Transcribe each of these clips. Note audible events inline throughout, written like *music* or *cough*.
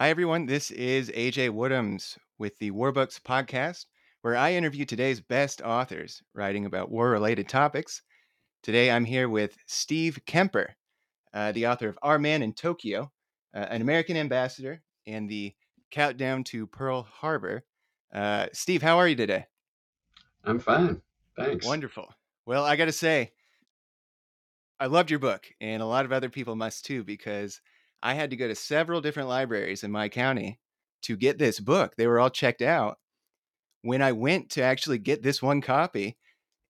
Hi, everyone. This is AJ Woodhams with the War Books podcast, where I interview today's best authors writing about war related topics. Today, I'm here with Steve Kemper, uh, the author of Our Man in Tokyo, uh, an American ambassador, and the Countdown to Pearl Harbor. Uh, Steve, how are you today? I'm fine. Thanks. Wonderful. Well, I got to say, I loved your book, and a lot of other people must too, because I had to go to several different libraries in my county to get this book. They were all checked out. When I went to actually get this one copy,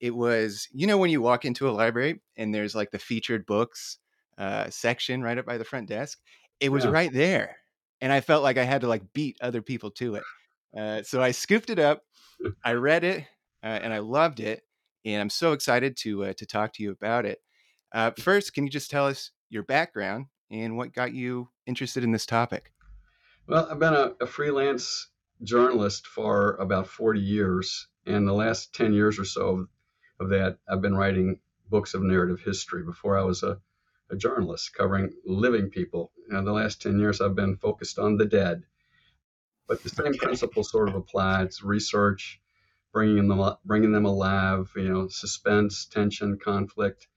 it was, you know, when you walk into a library and there's like the featured books uh, section right up by the front desk, it was Yeah. right there. And I felt like I had to like beat other people to it. Uh, so I scooped it up, I read it, uh, and I loved it. And I'm so excited to uh, to talk to you about it. Uh, first, can you just tell us your background and what got you interested in this topic? Well, I've been a, a freelance journalist for about 40 years. And the last 10 years or so of that, I've been writing books of narrative history. Before I was a, a journalist covering living people. And the last 10 years, I've been focused on the dead. But the same Okay. principle sort of applies research, bringing them, bringing them alive, you know, suspense, tension, conflict.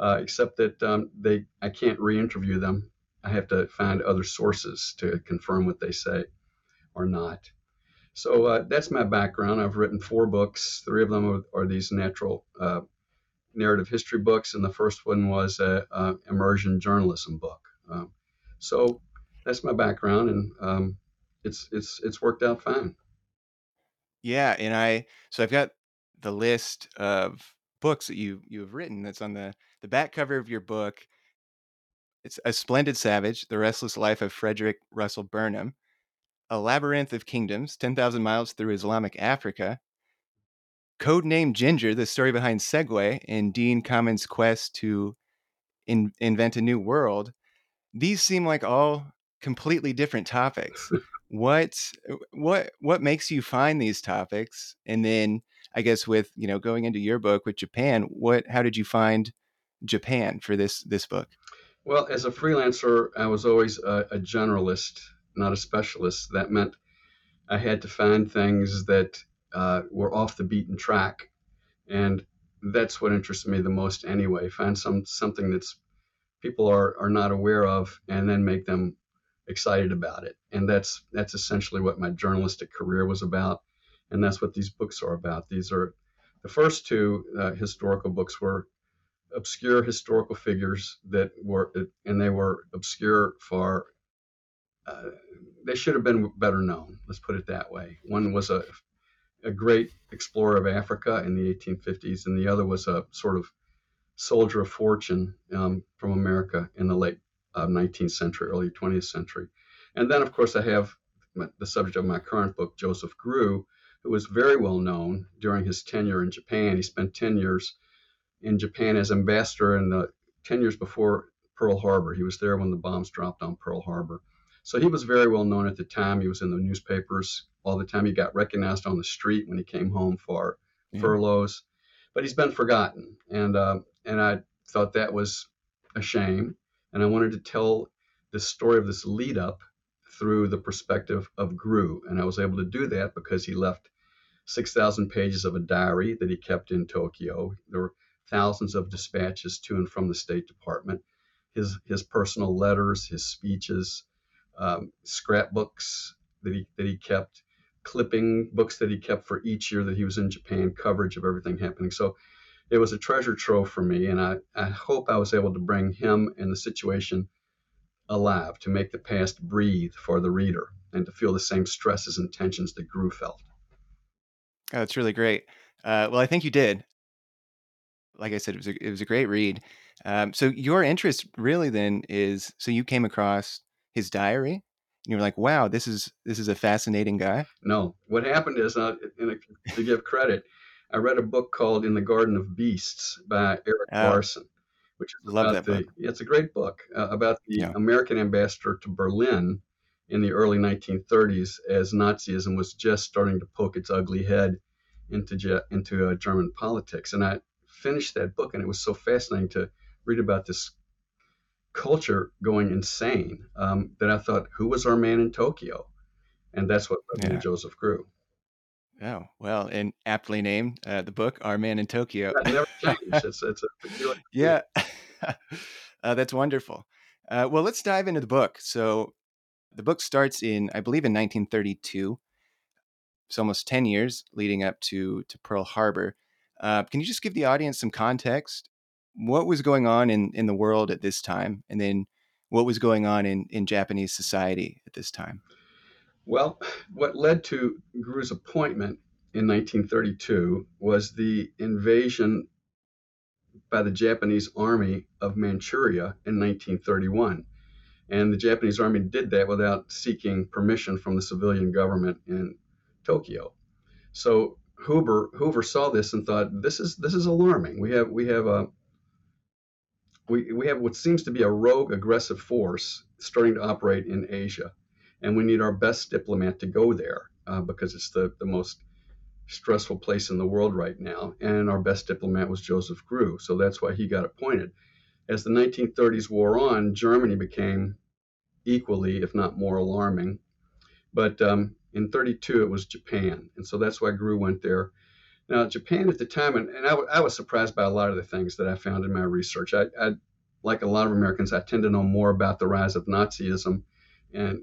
Uh, except that um, they, I can't re-interview them. I have to find other sources to confirm what they say or not. So uh, that's my background. I've written four books. Three of them are, are these natural uh, narrative history books, and the first one was a, a immersion journalism book. Um, so that's my background, and um, it's it's it's worked out fine. Yeah, and I so I've got the list of books that you you have written that's on the the back cover of your book. It's A Splendid Savage: The Restless Life of Frederick Russell Burnham, A Labyrinth of Kingdoms: 10,000 Miles Through Islamic Africa, Codename Ginger: The Story Behind Segway and Dean Kamen's Quest to in, Invent a New World. These seem like all completely different topics. *laughs* What what what makes you find these topics? And then I guess with, you know, going into your book with Japan, what how did you find Japan for this this book? Well, as a freelancer, I was always a, a generalist, not a specialist. That meant I had to find things that uh, were off the beaten track, and that's what interests me the most anyway. Find some something that's people are are not aware of, and then make them excited about it. And that's that's essentially what my journalistic career was about, and that's what these books are about. These are the first two uh, historical books were obscure historical figures that were and they were obscure for uh, they should have been better known. Let's put it that way. One was a, a great explorer of africa in the 1850s and the other was a sort of soldier of fortune um, from america in the late uh, 19th century early 20th century. And then of course i have the subject of my current book joseph grew who was very well known during his tenure in japan he spent 10 years in Japan as ambassador in the 10 years before Pearl Harbor. He was there when the bombs dropped on Pearl Harbor. So he was very well known at the time. He was in the newspapers all the time. He got recognized on the street when he came home for Yeah. furloughs, but he's been forgotten. And uh, and I thought that was a shame. And I wanted to tell the story of this lead up through the perspective of Grew. And I was able to do that because he left 6,000 pages of a diary that he kept in Tokyo. There were thousands of dispatches to and from the State Department, his his personal letters, his speeches, um, scrapbooks that he that he kept, clipping books that he kept for each year that he was in Japan, coverage of everything happening. So it was a treasure trove for me, and I, I hope I was able to bring him and the situation alive to make the past breathe for the reader and to feel the same stresses and tensions that Grew felt. Oh, that's really great. Uh, well, I think you did. Like I said, it was a, it was a great read. Um, so your interest really then is so you came across his diary and you were like, wow, this is this is a fascinating guy. No, what happened is, uh, in a, to give credit, I read a book called In the Garden of Beasts by Eric Oh. Larson, which is Love about that the. book. It's a great book uh, about the Yeah. American ambassador to Berlin in the early 1930s, as Nazism was just starting to poke its ugly head into ge- into uh, German politics. And I finished that book, and it was so fascinating to read about this culture going insane um, that I thought, who was our man in Tokyo? And that's what led me to Joseph Grew. Oh, well, and aptly named, uh, the book, Our Man in Tokyo. That never changed. It's, it's *laughs* Yeah. *laughs* Uh, that's wonderful. Uh, well, let's dive into the book. So, the book starts in, I believe, in 1932. It's almost 10 years leading up to to Pearl Harbor. Uh, can you just give the audience some context? What was going on in in the world at this time, and then what was going on in in Japanese society at this time? Well, what led to Grew's appointment in 1932 was the invasion by the Japanese army of Manchuria in 1931. And the Japanese army did that without seeking permission from the civilian government in Tokyo. So Hoover Hoover saw this and thought this is this is alarming. We have we have a we, we have what seems to be a rogue aggressive force starting to operate in Asia, and we need our best diplomat to go there uh, because it's the, the most stressful place in the world right now. And our best diplomat was Joseph Grew, so that's why he got appointed. As the 1930s wore on, Germany became equally, if not more, alarming. But um, in 32, it was Japan, and so that's why Grew went there. Now, Japan at the time, and, and I, w- I was surprised by a lot of the things that I found in my research. I, I, like a lot of Americans, I tend to know more about the rise of Nazism and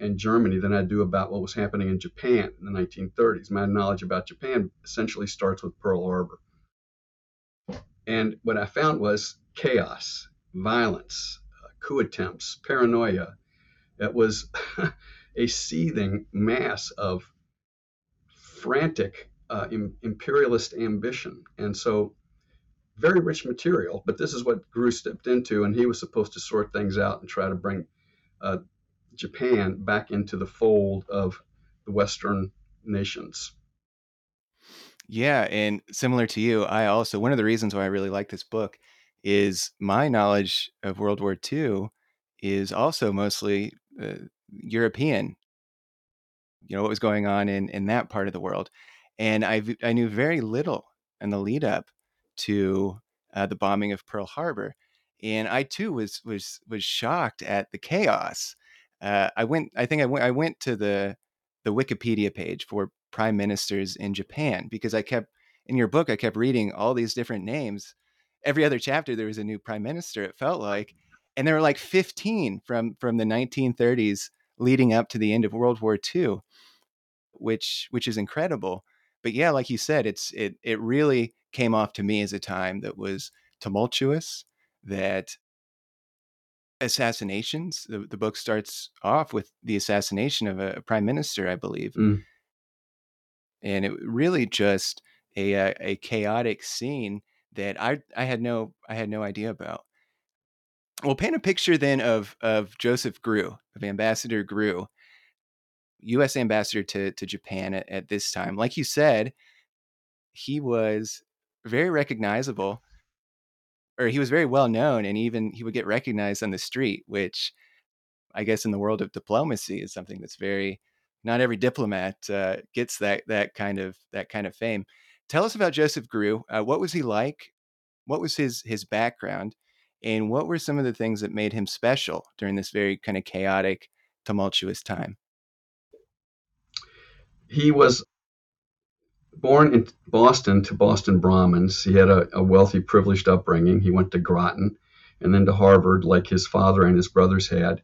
in Germany than I do about what was happening in Japan in the 1930s. My knowledge about Japan essentially starts with Pearl Harbor. And what I found was chaos, violence, uh, coup attempts, paranoia. It was *laughs* a seething mass of frantic uh, Im- imperialist ambition. And so, very rich material, but this is what Grew stepped into, and he was supposed to sort things out and try to bring uh, Japan back into the fold of the Western nations. Yeah, and similar to you, I also one of the reasons why I really like this book is my knowledge of World War II is also mostly uh, European. You know what was going on in in that part of the world, and I I knew very little in the lead up to uh, the bombing of Pearl Harbor, and I too was was was shocked at the chaos. Uh, I went. I think I went. I went to the the Wikipedia page for prime ministers in Japan because I kept in your book. I kept reading all these different names. Every other chapter, there was a new prime minister. It felt like, and there were like fifteen from from the 1930s leading up to the end of World War II, which which is incredible. But yeah, like you said, it's it it really came off to me as a time that was tumultuous, that assassinations. The, the book starts off with the assassination of a, prime minister, I believe, Mm. and it really just a, a a chaotic scene that I I had no I had no idea about. Well, paint a picture then of of Joseph Grew, of Ambassador Grew, U.S. ambassador to to Japan at, at this time. Like you said, he was very recognizable or he was very well known and even he would get recognized on the street which i guess in the world of diplomacy is something that's very not every diplomat uh, gets that that kind of that kind of fame tell us about joseph grew uh, what was he like what was his his background and what were some of the things that made him special during this very kind of chaotic tumultuous time He was born in Boston to Boston Brahmins. He had a, a wealthy, privileged upbringing. He went to Groton and then to Harvard, like his father and his brothers had.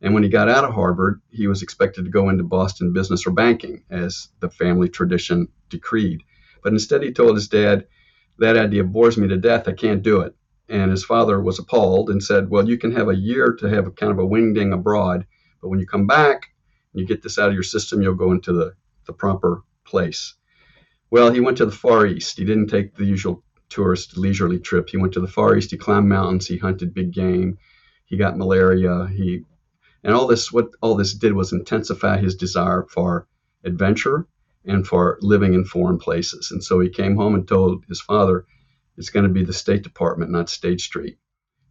And when he got out of Harvard, he was expected to go into Boston business or banking, as the family tradition decreed. But instead, he told his dad, That idea bores me to death. I can't do it. And his father was appalled and said, Well, you can have a year to have a kind of a wingding abroad, but when you come back and you get this out of your system, you'll go into the, the proper place. Well, he went to the Far East. He didn't take the usual tourist leisurely trip. He went to the Far East. He climbed mountains. He hunted big game. He got malaria. He and all this what all this did was intensify his desire for adventure and for living in foreign places. And so he came home and told his father, "It's going to be the State Department, not State Street."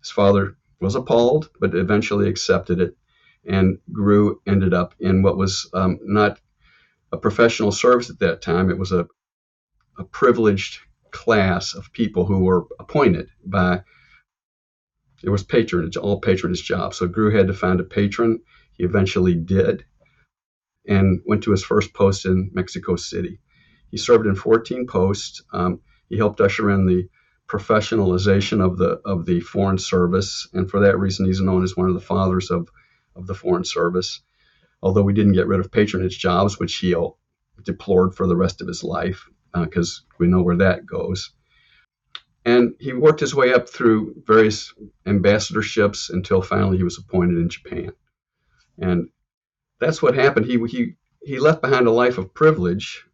His father was appalled, but eventually accepted it. And Grew ended up in what was um, not a professional service at that time. It was a a privileged class of people who were appointed by It was patronage, all patronage jobs. So Grew had to find a patron. He eventually did and went to his first post in Mexico City. He served in 14 posts. Um, he helped usher in the professionalization of the of the Foreign Service, and for that reason, he's known as one of the fathers of of the Foreign Service. Although we didn't get rid of patronage jobs, which he deplored for the rest of his life, because uh, we know where that goes. And he worked his way up through various ambassadorships until finally he was appointed in Japan. And that's what happened. He, he, he left behind a life of privilege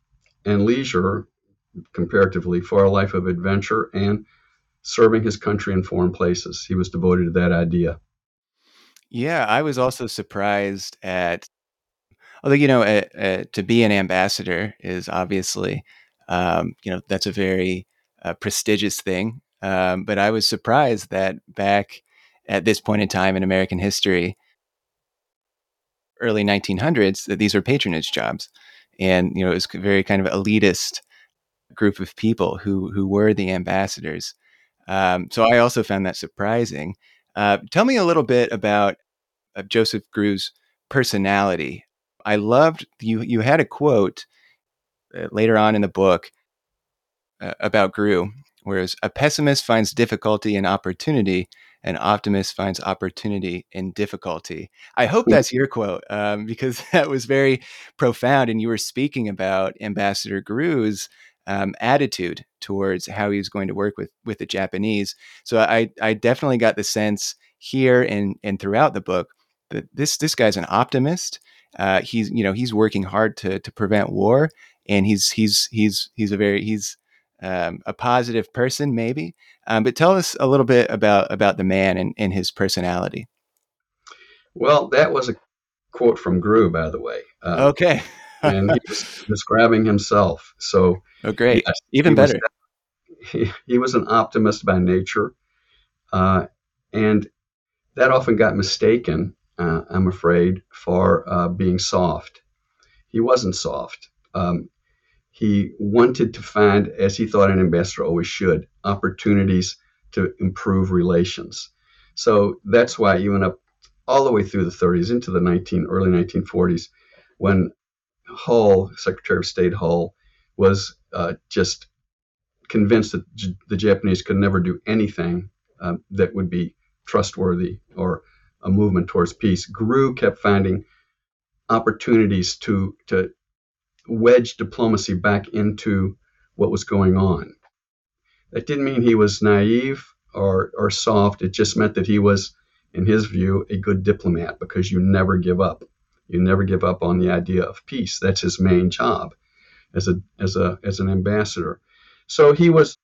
and leisure, comparatively, for a life of adventure and serving his country in foreign places. He was devoted to that idea. Yeah, I was also surprised at, although, you know, uh, uh, to be an ambassador is obviously, um, you know, that's a very a prestigious thing. Um, but I was surprised that back at this point in time in American history, early 1900s, that these were patronage jobs, and you know it was very kind of elitist group of people who who were the ambassadors. Um, so I also found that surprising. Uh, tell me a little bit about uh, Joseph Grew's personality. I loved you. You had a quote uh, later on in the book uh, about Grew, whereas a pessimist finds difficulty in opportunity, an optimist finds opportunity in difficulty. I hope that's your quote um, because *laughs* that was very profound, and you were speaking about Ambassador Grew's um, attitude towards how he was going to work with with the Japanese. So I I definitely got the sense here and and throughout the book that this this guy's an optimist. Uh, he's you know he's working hard to to prevent war, and he's he's he's he's a very he's um, a positive person, maybe. Um, but tell us a little bit about about the man and, and his personality. Well, that was a quote from Grew, by the way. Um, okay. And he was *laughs* describing himself. So, oh, great, yes, even better. Was, *laughs* he, he was an optimist by nature, uh, and that often got mistaken. Uh, I'm afraid for uh, being soft. He wasn't soft. Um, he wanted to find, as he thought an ambassador always should, opportunities to improve relations. So that's why even up all the way through the 30s into the 19 early 1940s, when Hull, Secretary of State Hull, was uh, just convinced that J- the Japanese could never do anything uh, that would be trustworthy or a movement towards peace. Grew kept finding opportunities to to wedge diplomacy back into what was going on. That didn't mean he was naive or, or soft. It just meant that he was, in his view, a good diplomat because you never give up. You never give up on the idea of peace. That's his main job as a as a as an ambassador. So he was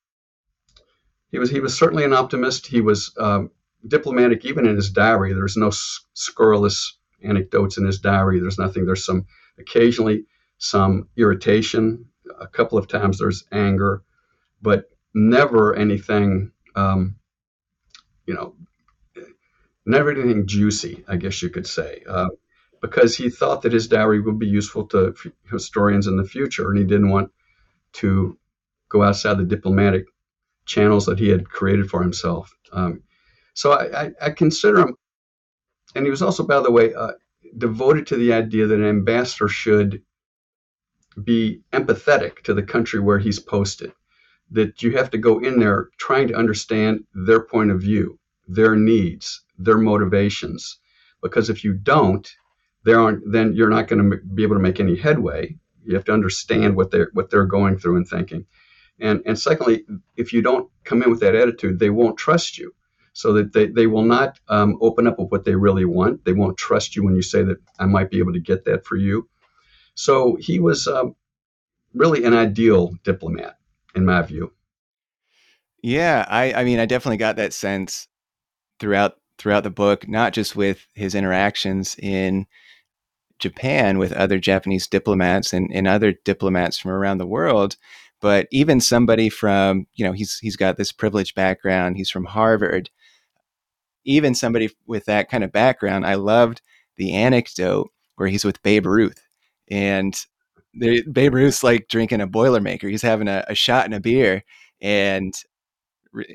he was he was certainly an optimist. He was um, diplomatic even in his diary. There's no scurrilous anecdotes in his diary. There's nothing. There's some occasionally some irritation. A couple of times there's anger, but never anything, um, you know, never anything juicy, I guess you could say, uh, because he thought that his diary would be useful to historians in the future, and he didn't want to go outside the diplomatic channels that he had created for himself. Um, so I, I, I, consider him, and he was also, by the way, uh, devoted to the idea that an ambassador should be empathetic to the country where he's posted. That you have to go in there trying to understand their point of view, their needs, their motivations. Because if you don't, there aren't then you're not going to be able to make any headway. You have to understand what they're what they're going through and thinking. And and secondly, if you don't come in with that attitude, they won't trust you. So that they, they will not um, open up with what they really want. They won't trust you when you say that I might be able to get that for you. So he was um, really an ideal diplomat, in my view. Yeah, I, I mean, I definitely got that sense throughout throughout the book, not just with his interactions in Japan with other Japanese diplomats and, and other diplomats from around the world, but even somebody from, you know, he's he's got this privileged background, he's from Harvard. Even somebody with that kind of background, I loved the anecdote where he's with Babe Ruth and Babe Ruth's like drinking a Boilermaker. He's having a, a shot and a beer, and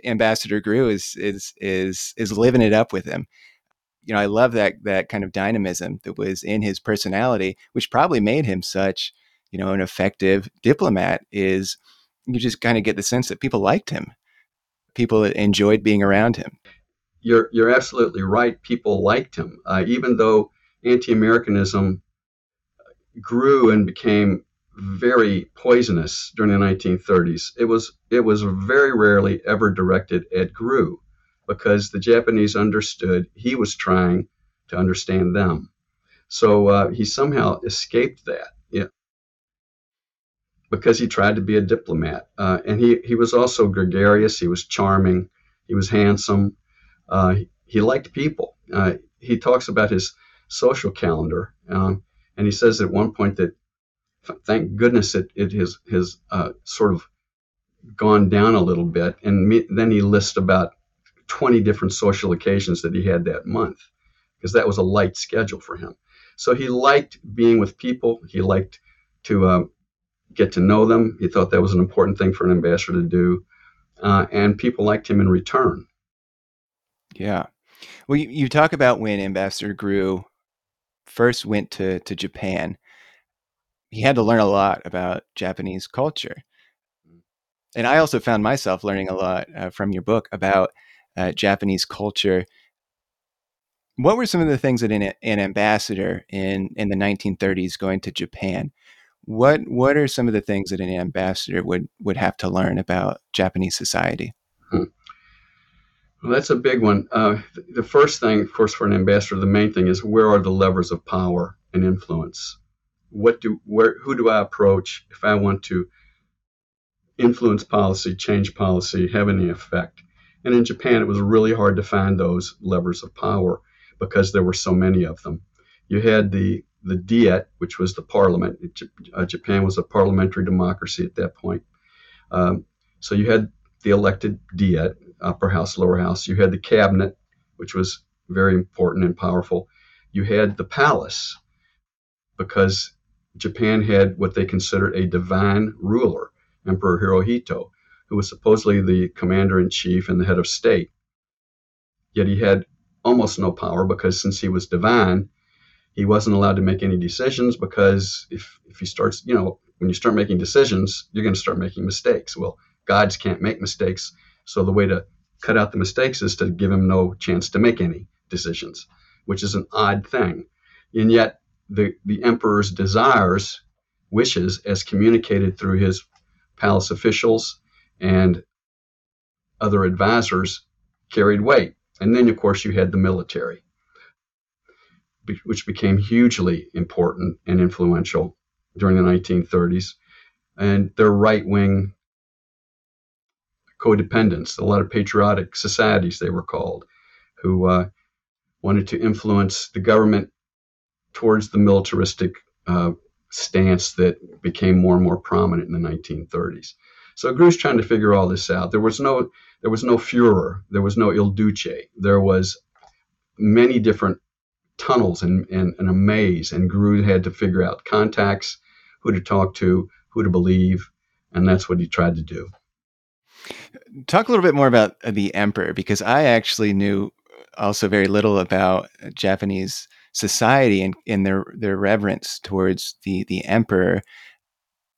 Ambassador Grew is is is is living it up with him. You know, I love that that kind of dynamism that was in his personality, which probably made him such, you know, an effective diplomat. Is you just kind of get the sense that people liked him, people enjoyed being around him. You're you're absolutely right. People liked him, uh, even though anti-Americanism grew and became very poisonous during the 1930s. It was it was very rarely ever directed at Grew because the Japanese understood he was trying to understand them. So uh, he somehow escaped that. Yeah. Because he tried to be a diplomat. Uh, and he, he was also gregarious. He was charming. He was handsome. Uh, he, liked people. Uh, he talks about his social calendar. Um, and he says at one point that thank goodness it, it has, has uh, sort of gone down a little bit. And me, then he lists about 20 different social occasions that he had that month because that was a light schedule for him. So he liked being with people. He liked to uh, get to know them. He thought that was an important thing for an ambassador to do. Uh, and people liked him in return. Yeah. Well, you, you talk about when Ambassador Grew first went to, to Japan he had to learn a lot about Japanese culture. Mm. And I also found myself learning a lot uh, from your book about uh, Japanese culture. What were some of the things that an, an ambassador in, in the 1930s going to Japan? What what are some of the things that an ambassador would would have to learn about Japanese society? Hmm. Well, that's a big one. Uh, the first thing, of course, for an ambassador, the main thing is where are the levers of power and influence? what do where who do I approach if I want to influence policy, change policy, have any effect? And in Japan, it was really hard to find those levers of power because there were so many of them. You had the the Diet, which was the parliament. Uh, Japan was a parliamentary democracy at that point. Um, so you had the elected Diet, upper house, lower house. You had the cabinet, which was very important and powerful. You had the palace, because Japan had what they considered a divine ruler, Emperor Hirohito, who was supposedly the commander in chief and the head of state. Yet he had almost no power because since he was divine, he wasn't allowed to make any decisions because if, if he starts, you know, when you start making decisions, you're going to start making mistakes. Well, gods can't make mistakes. So the way to cut out the mistakes is to give him no chance to make any decisions, which is an odd thing. And yet, the, the emperor's desires, wishes, as communicated through his palace officials and other advisors, carried weight. And then, of course, you had the military, which became hugely important and influential during the 1930s. And their right wing codependents, a lot of patriotic societies, they were called, who uh, wanted to influence the government towards the militaristic uh, stance that became more and more prominent in the 1930s. So Grew's trying to figure all this out. There was no there was no Führer, there was no Il Duce, there was many different tunnels and, and, and a maze, and Grew had to figure out contacts, who to talk to, who to believe, and that's what he tried to do. Talk a little bit more about the emperor, because I actually knew also very little about Japanese society and, and their their reverence towards the the emperor.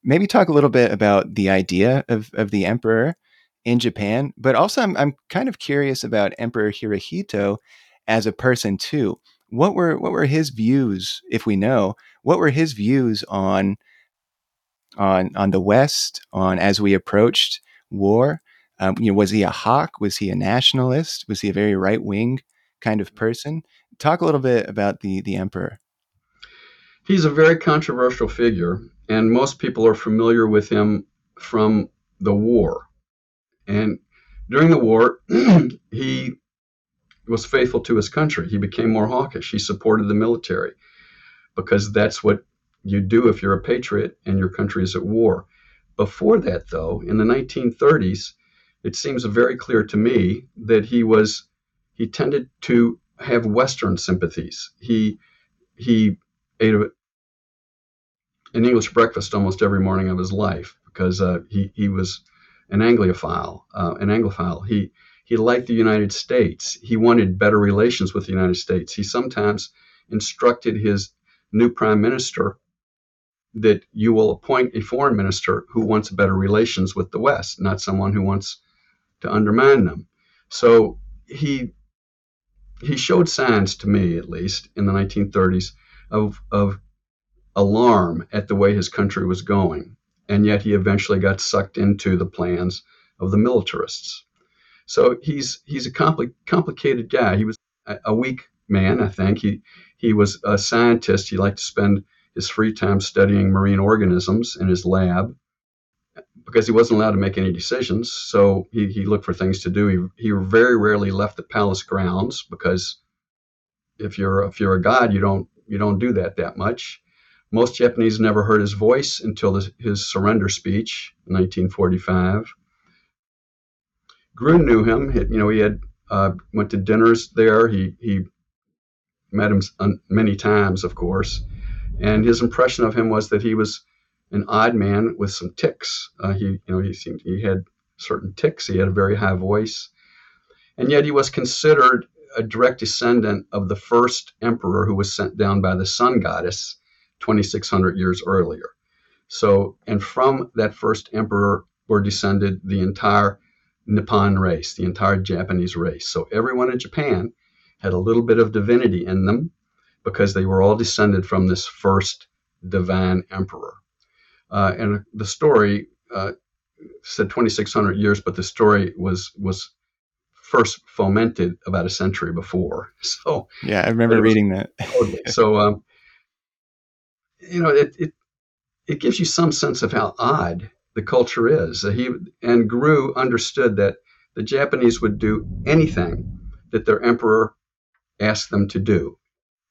Maybe talk a little bit about the idea of, of the emperor in Japan, but also I'm, I'm kind of curious about Emperor Hirohito as a person too. What were what were his views, if we know, what were his views on on on the West, on as we approached war? Um, you know, was he a hawk? Was he a nationalist? Was he a very right wing kind of person? talk a little bit about the the emperor. He's a very controversial figure, and most people are familiar with him from the war. And during the war, *clears throat* he was faithful to his country. He became more hawkish. He supported the military because that's what you do if you're a patriot and your country is at war. Before that, though, in the 1930s, it seems very clear to me that he was he tended to have Western sympathies. He he ate a, an English breakfast almost every morning of his life because uh, he he was an Anglophile. Uh, an Anglophile. He he liked the United States. He wanted better relations with the United States. He sometimes instructed his new prime minister that you will appoint a foreign minister who wants better relations with the West, not someone who wants to undermine them. So he he showed signs to me, at least in the 1930s, of of alarm at the way his country was going, and yet he eventually got sucked into the plans of the militarists. So he's he's a compli- complicated guy. He was a, weak man, I think. He he was a scientist. He liked to spend his free time studying marine organisms in his lab because he wasn't allowed to make any decisions. So he, he looked for things to do. He, he very rarely left the palace grounds because if you're if you're a god, you don't you don't do that that much. Most Japanese never heard his voice until his, surrender speech in 1945. Grew knew him. He, you know, he had uh, went to dinners there. He he met him many times, of course, and his impression of him was that he was an odd man with some tics. Uh, he, you know, he seemed he had certain tics. He had a very high voice, and yet he was considered a direct descendant of the first emperor who was sent down by the sun goddess 2,600 years earlier. So, and from that first emperor were descended the entire Nippon race, the entire Japanese race. So everyone in Japan had a little bit of divinity in them because they were all descended from this first divine emperor. Uh, and the story uh, said 2,600 years, but the story was was first fomented about a century before. *laughs* So yeah, I remember reading that. so um, you know, it, it it gives you some sense of how odd the culture is. He and Grew understood that the Japanese would do anything that their emperor asked them to do.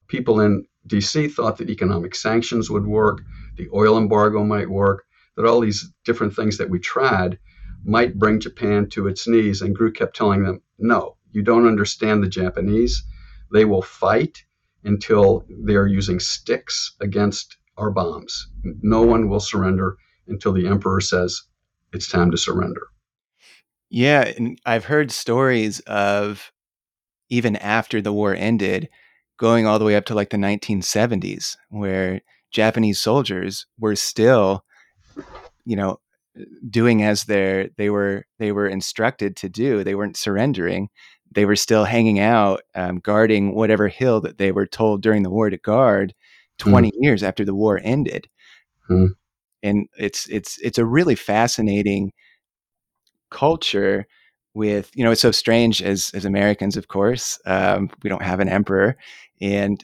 People in DC thought that economic sanctions would work, the oil embargo might work, that all these different things that we tried might bring Japan to its knees. And Grew kept telling them, no, you don't understand the Japanese. They will fight until they're using sticks against our bombs. No one will surrender until the emperor says it's time to surrender. Yeah, and I've heard stories of even after the war ended, going all the way up to like the 1970s, where Japanese soldiers were still, you know, doing as they they were they were instructed to do. They weren't surrendering. They were still hanging out, um, guarding whatever hill that they were told during the war to guard. 20 mm. years after the war ended, mm. and it's it's it's a really fascinating culture with you know it's so strange as as Americans, of course, um, we don't have an emperor, and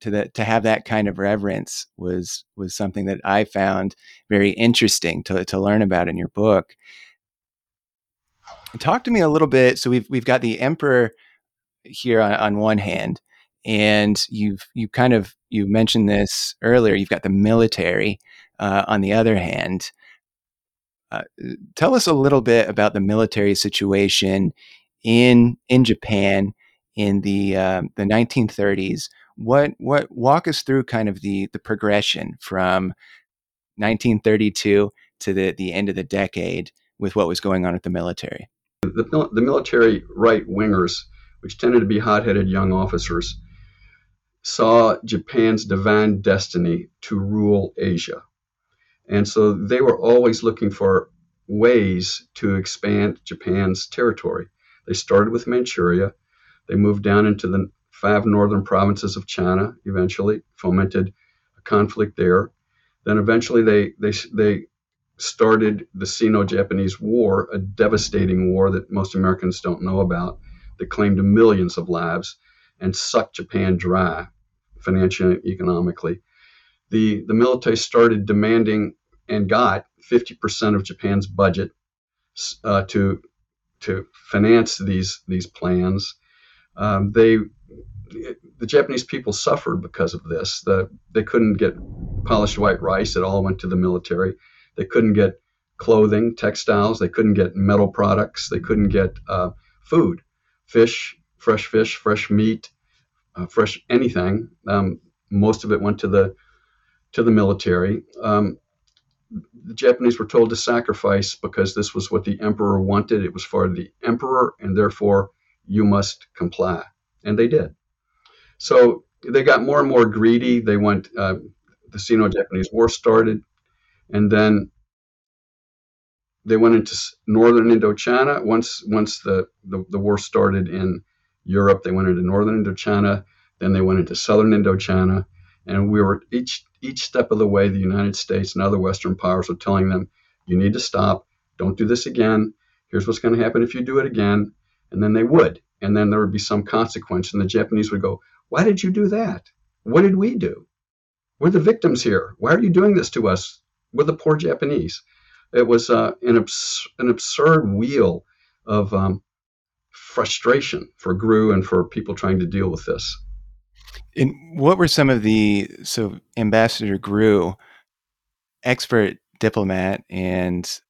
to the to have that kind of reverence was was something that I found very interesting to to learn about in your book. Talk to me a little bit. So we've we've got the emperor here on, on one hand, and you've you kind of you mentioned this earlier. You've got the military uh, on the other hand. Uh, tell us a little bit about the military situation in in Japan in the um, the 1930s. What what walk us through kind of the the progression from 1932 to the the end of the decade with what was going on at the military. The, the military right wingers, which tended to be hot headed young officers, saw Japan's divine destiny to rule Asia. And so they were always looking for ways to expand Japan's territory. They started with Manchuria. They moved down into the five northern provinces of China eventually, fomented a conflict there. Then eventually they, they, they started the Sino Japanese War, a devastating war that most Americans don't know about, that claimed millions of lives and sucked Japan dry financially economically. The, the military started demanding and got 50% of Japan's budget uh, to to finance these these plans. Um, they the Japanese people suffered because of this. The, they couldn't get polished white rice; it all went to the military. They couldn't get clothing, textiles. They couldn't get metal products. They couldn't get uh, food, fish, fresh fish, fresh meat, uh, fresh anything. Um, most of it went to the to the military. Um, the Japanese were told to sacrifice because this was what the emperor wanted. It was for the emperor, and therefore you must comply. And they did. So they got more and more greedy. They went, uh, the Sino Japanese War started, and then they went into northern Indochina. Once once the, the, the war started in Europe, they went into northern Indochina. Then they went into southern Indochina, and we were each each step of the way. The United States and other Western powers were telling them, "You need to stop. Don't do this again. Here's what's going to happen if you do it again." And then they would, and then there would be some consequence, and the Japanese would go, "Why did you do that? What did we do? We're the victims here. Why are you doing this to us? We're the poor Japanese." It was uh, an, abs- an absurd wheel of um, frustration for Grew and for people trying to deal with this. And what were some of the so Ambassador Grew, expert diplomat, and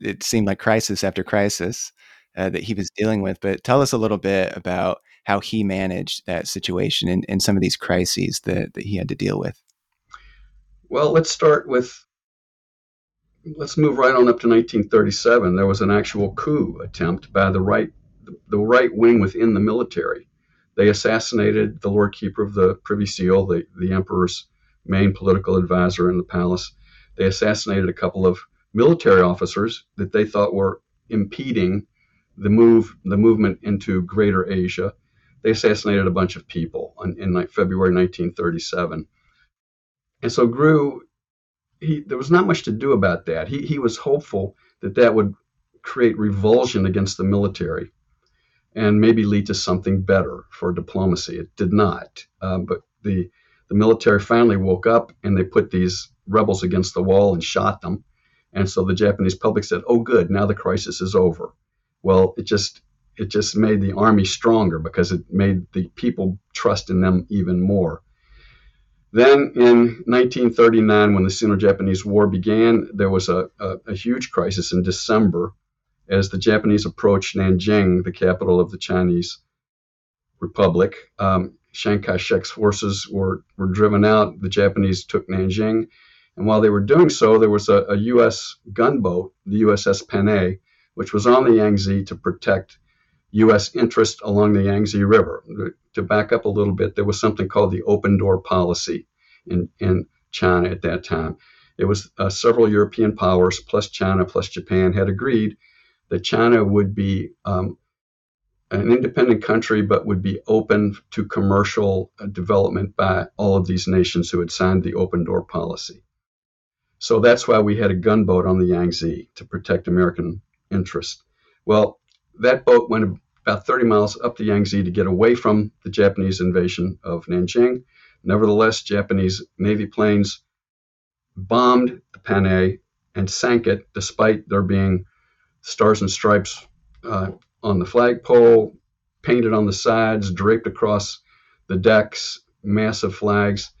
it seemed like crisis after crisis uh, that he was dealing with. But tell us a little bit about how he managed that situation and, and some of these crises that, that he had to deal with. Well, let's start with let's move right on up to 1937. There was an actual coup attempt by the right the right wing within the military. They assassinated the Lord Keeper of the Privy Seal, the, the emperor's main political advisor in the palace. They assassinated a couple of military officers that they thought were impeding the move the movement into Greater Asia. They assassinated a bunch of people in, in like February 1937. And so Grew he there was not much to do about that. He he was hopeful that that would create revulsion against the military and maybe lead to something better for diplomacy. It did not. Um, but the the military finally woke up and they put these rebels against the wall and shot them. And so the Japanese public said, "Oh, good, now the crisis is over." Well, it just it just made the army stronger because it made the people trust in them even more. Then in 1939, when the Sino Japanese War began, there was a, a, a, huge crisis in December as the Japanese approached Nanjing, the capital of the Chinese Republic. Um, Chiang Kai shek's forces were, were driven out. The Japanese took Nanjing. And while they were doing so, there was a, a U.S. gunboat, the USS Panay, which was on the Yangtze to protect U.S. interest along the Yangtze River. To back up a little bit, there was something called the open door policy in, in China at that time. It was uh, several European powers, plus China, plus Japan, had agreed that China would be um, an independent country, but would be open to commercial development by all of these nations who had signed the open door policy. So that's why we had a gunboat on the Yangtze to protect American interests. Well, that boat went about 30 miles up the Yangtze to get away from the Japanese invasion of Nanjing. Nevertheless, Japanese Navy planes bombed the Panay and sank it despite there being stars and stripes uh, on the flagpole, painted on the sides, draped across the decks, massive flags.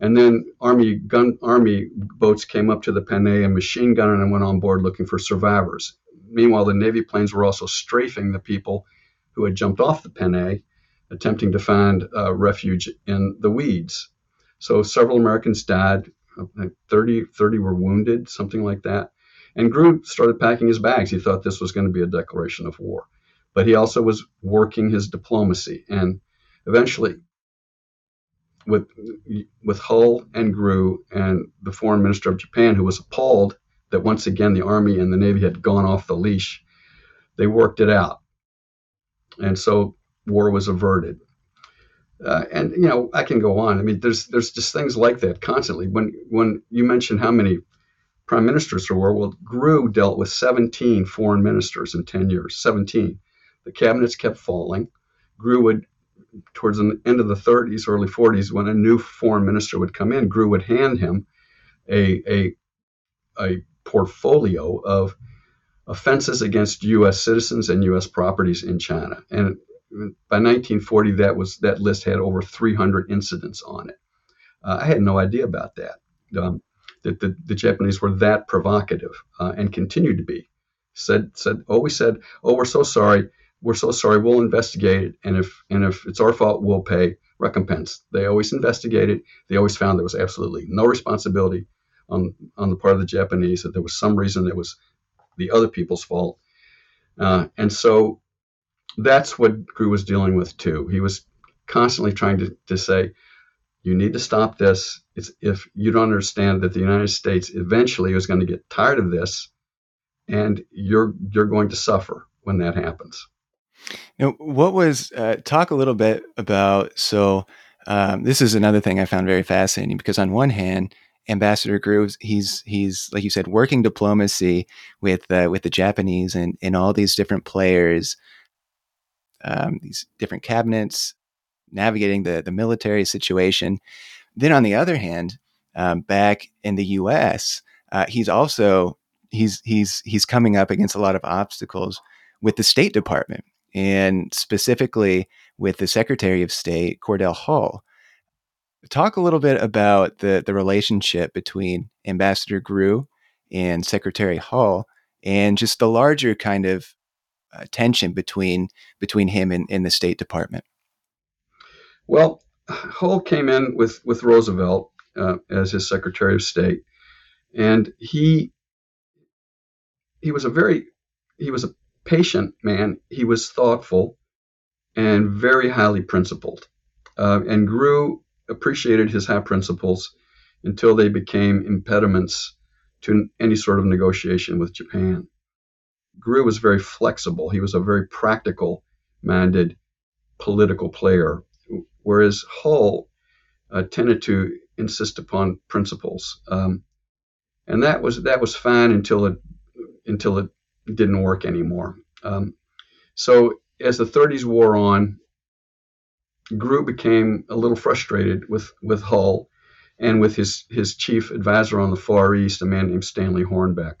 And then army gun army boats came up to the Panay and machine gunned and went on board looking for survivors. Meanwhile, the Navy planes were also strafing the people who had jumped off the Panay, attempting to find uh, refuge in the weeds. So several Americans died, 30, 30 were wounded, something like that. And Grew started packing his bags. He thought this was going to be a declaration of war. But he also was working his diplomacy. And eventually, with, with Hull and Grew and the foreign minister of Japan, who was appalled that once again the Army and the Navy had gone off the leash, they worked it out and so war was averted. Uh, and you know, I can go on. I mean, there's there's just things like that constantly. When when you mention how many prime ministers there were, well, Grew dealt with 17 foreign ministers in 10 years. 17. The cabinets kept falling. Grew would, towards the end of the 30s, early 40s, when a new foreign minister would come in, Grew would hand him a a a portfolio of offenses against U.S. citizens and U.S. properties in China. And by 1940, that was that list had over 300 incidents on it. Uh, I had no idea about that. Um, that the, the, Japanese were that provocative uh, and continued to be. Said said always said, "Oh, we're so sorry. We're so sorry. We'll investigate it, and if and if it's our fault, we'll pay recompense." They always investigated. They always found there was absolutely no responsibility on on the part of the Japanese that there was some reason it was the other people's fault, uh, and so that's what Grew was dealing with too. He was constantly trying to, to say, you need to stop this. It's, if you don't understand that the United States eventually is going to get tired of this, and you're you're going to suffer when that happens. Now, what was uh, talk a little bit about? So, um, this is another thing I found very fascinating because on one hand, Ambassador Groves, he's he's like you said, working diplomacy with uh, with the Japanese and and all these different players, um, these different cabinets, navigating the the military situation. Then on the other hand, um, back in the U.S., uh, he's also he's he's he's coming up against a lot of obstacles with the State Department and specifically with the Secretary of State Cordell Hull. Talk a little bit about the the relationship between Ambassador Grew and Secretary Hull, and just the larger kind of uh, tension between between him and, and the State Department. Well, Hull came in with with Roosevelt uh, as his Secretary of State, and he he was a very he was a patient man. He was thoughtful and very highly principled. Uh, and Grew appreciated his high principles until they became impediments to any sort of negotiation with Japan. Grew was very flexible. He was a very practical minded political player, whereas Hull uh, tended to insist upon principles. Um, and that was that was fine until it until it didn't work anymore. Um, so as the 30s wore on, Grew became a little frustrated with with Hull and with his his chief advisor on the Far East, a man named Stanley Hornbeck,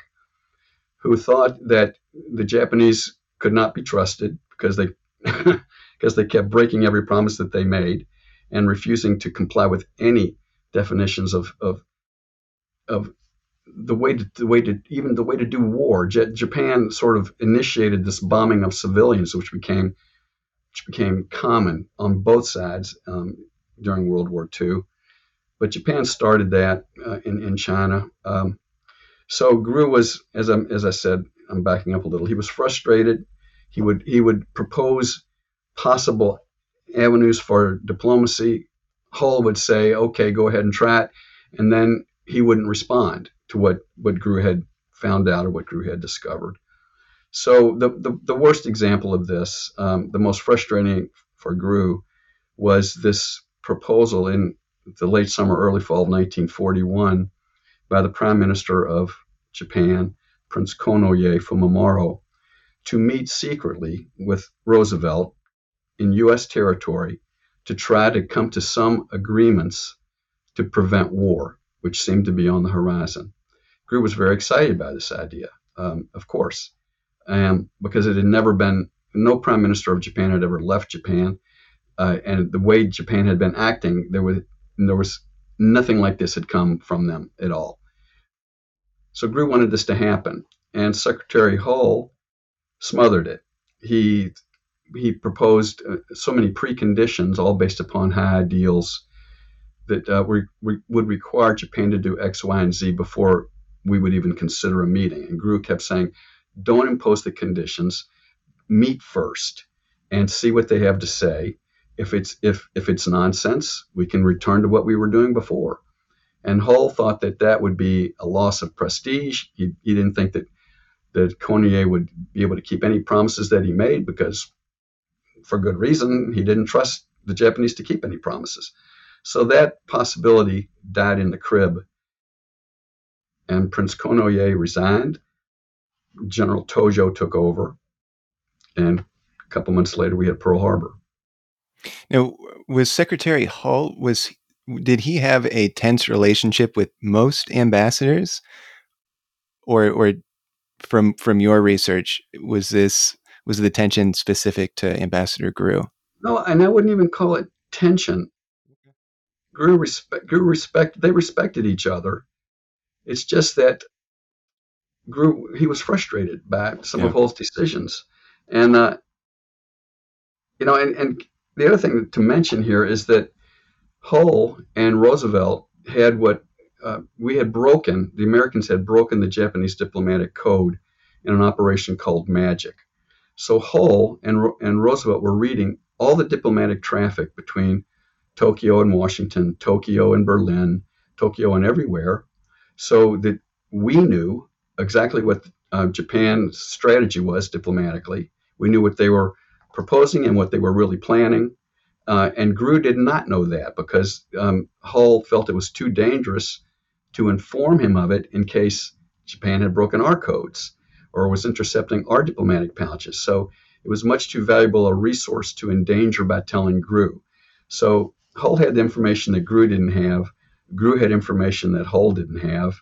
who thought that the Japanese could not be trusted because they *laughs* because they kept breaking every promise that they made and refusing to comply with any definitions of of of the way to the way to even the way to do war. J- Japan sort of initiated this bombing of civilians, which became which became common on both sides um, during World War II. But Japan started that uh, in in China. Um, so Grew was, as I as I said, I'm backing up a little. He was frustrated. He would he would propose possible avenues for diplomacy. Hull would say, "Okay, go ahead and try it," and then he wouldn't respond to what, what Grew had found out or what Grew had discovered. So the, the, the worst example of this, um, the most frustrating for Grew, was this proposal in the late summer, early fall of 1941 by the Prime Minister of Japan, Prince Konoye Fumimaro, to meet secretly with Roosevelt in U.S. territory to try to come to some agreements to prevent war, which seemed to be on the horizon. Grew was very excited by this idea, um, of course, um, because it had never been, no prime minister of Japan had ever left Japan. Uh, and the way Japan had been acting, there was, there was nothing like this had come from them at all. So Grew wanted this to happen, and Secretary Hull smothered it. He he proposed uh, so many preconditions, all based upon high ideals, that uh, we, we would require Japan to do X, Y, and Z before we would even consider a meeting. And Grew kept saying, don't impose the conditions, meet first and see what they have to say. If it's if if it's nonsense, we can return to what we were doing before. And Hull thought that that would be a loss of prestige. He, he didn't think that that Konoye would be able to keep any promises that he made because, for good reason, he didn't trust the Japanese to keep any promises. So that possibility died in the crib and Prince Konoye resigned. General Tojo took over, and a couple months later, we had Pearl Harbor. Now, was Secretary Hull was did he have a tense relationship with most ambassadors, or or from from your research was this was the tension specific to Ambassador Grew? No, and I wouldn't even call it tension. Grew respect, Grew respect. They respected each other, it's just that Grew he was frustrated by some yeah. of Hull's decisions, and uh, you know, and, and the other thing to mention here is that Hull and Roosevelt had what uh, we had broken, the Americans had broken the Japanese diplomatic code in an operation called Magic. So Hull and, and Roosevelt were reading all the diplomatic traffic between Tokyo and Washington, Tokyo and Berlin, Tokyo and everywhere, so that we knew exactly what uh, Japan's strategy was diplomatically. We knew what they were proposing and what they were really planning. Uh, and Grew did not know that because um, Hull felt it was too dangerous to inform him of it in case Japan had broken our codes or was intercepting our diplomatic pouches. So it was much too valuable a resource to endanger by telling Grew. So Hull had the information that Grew didn't have. Grew had information that Hull didn't have.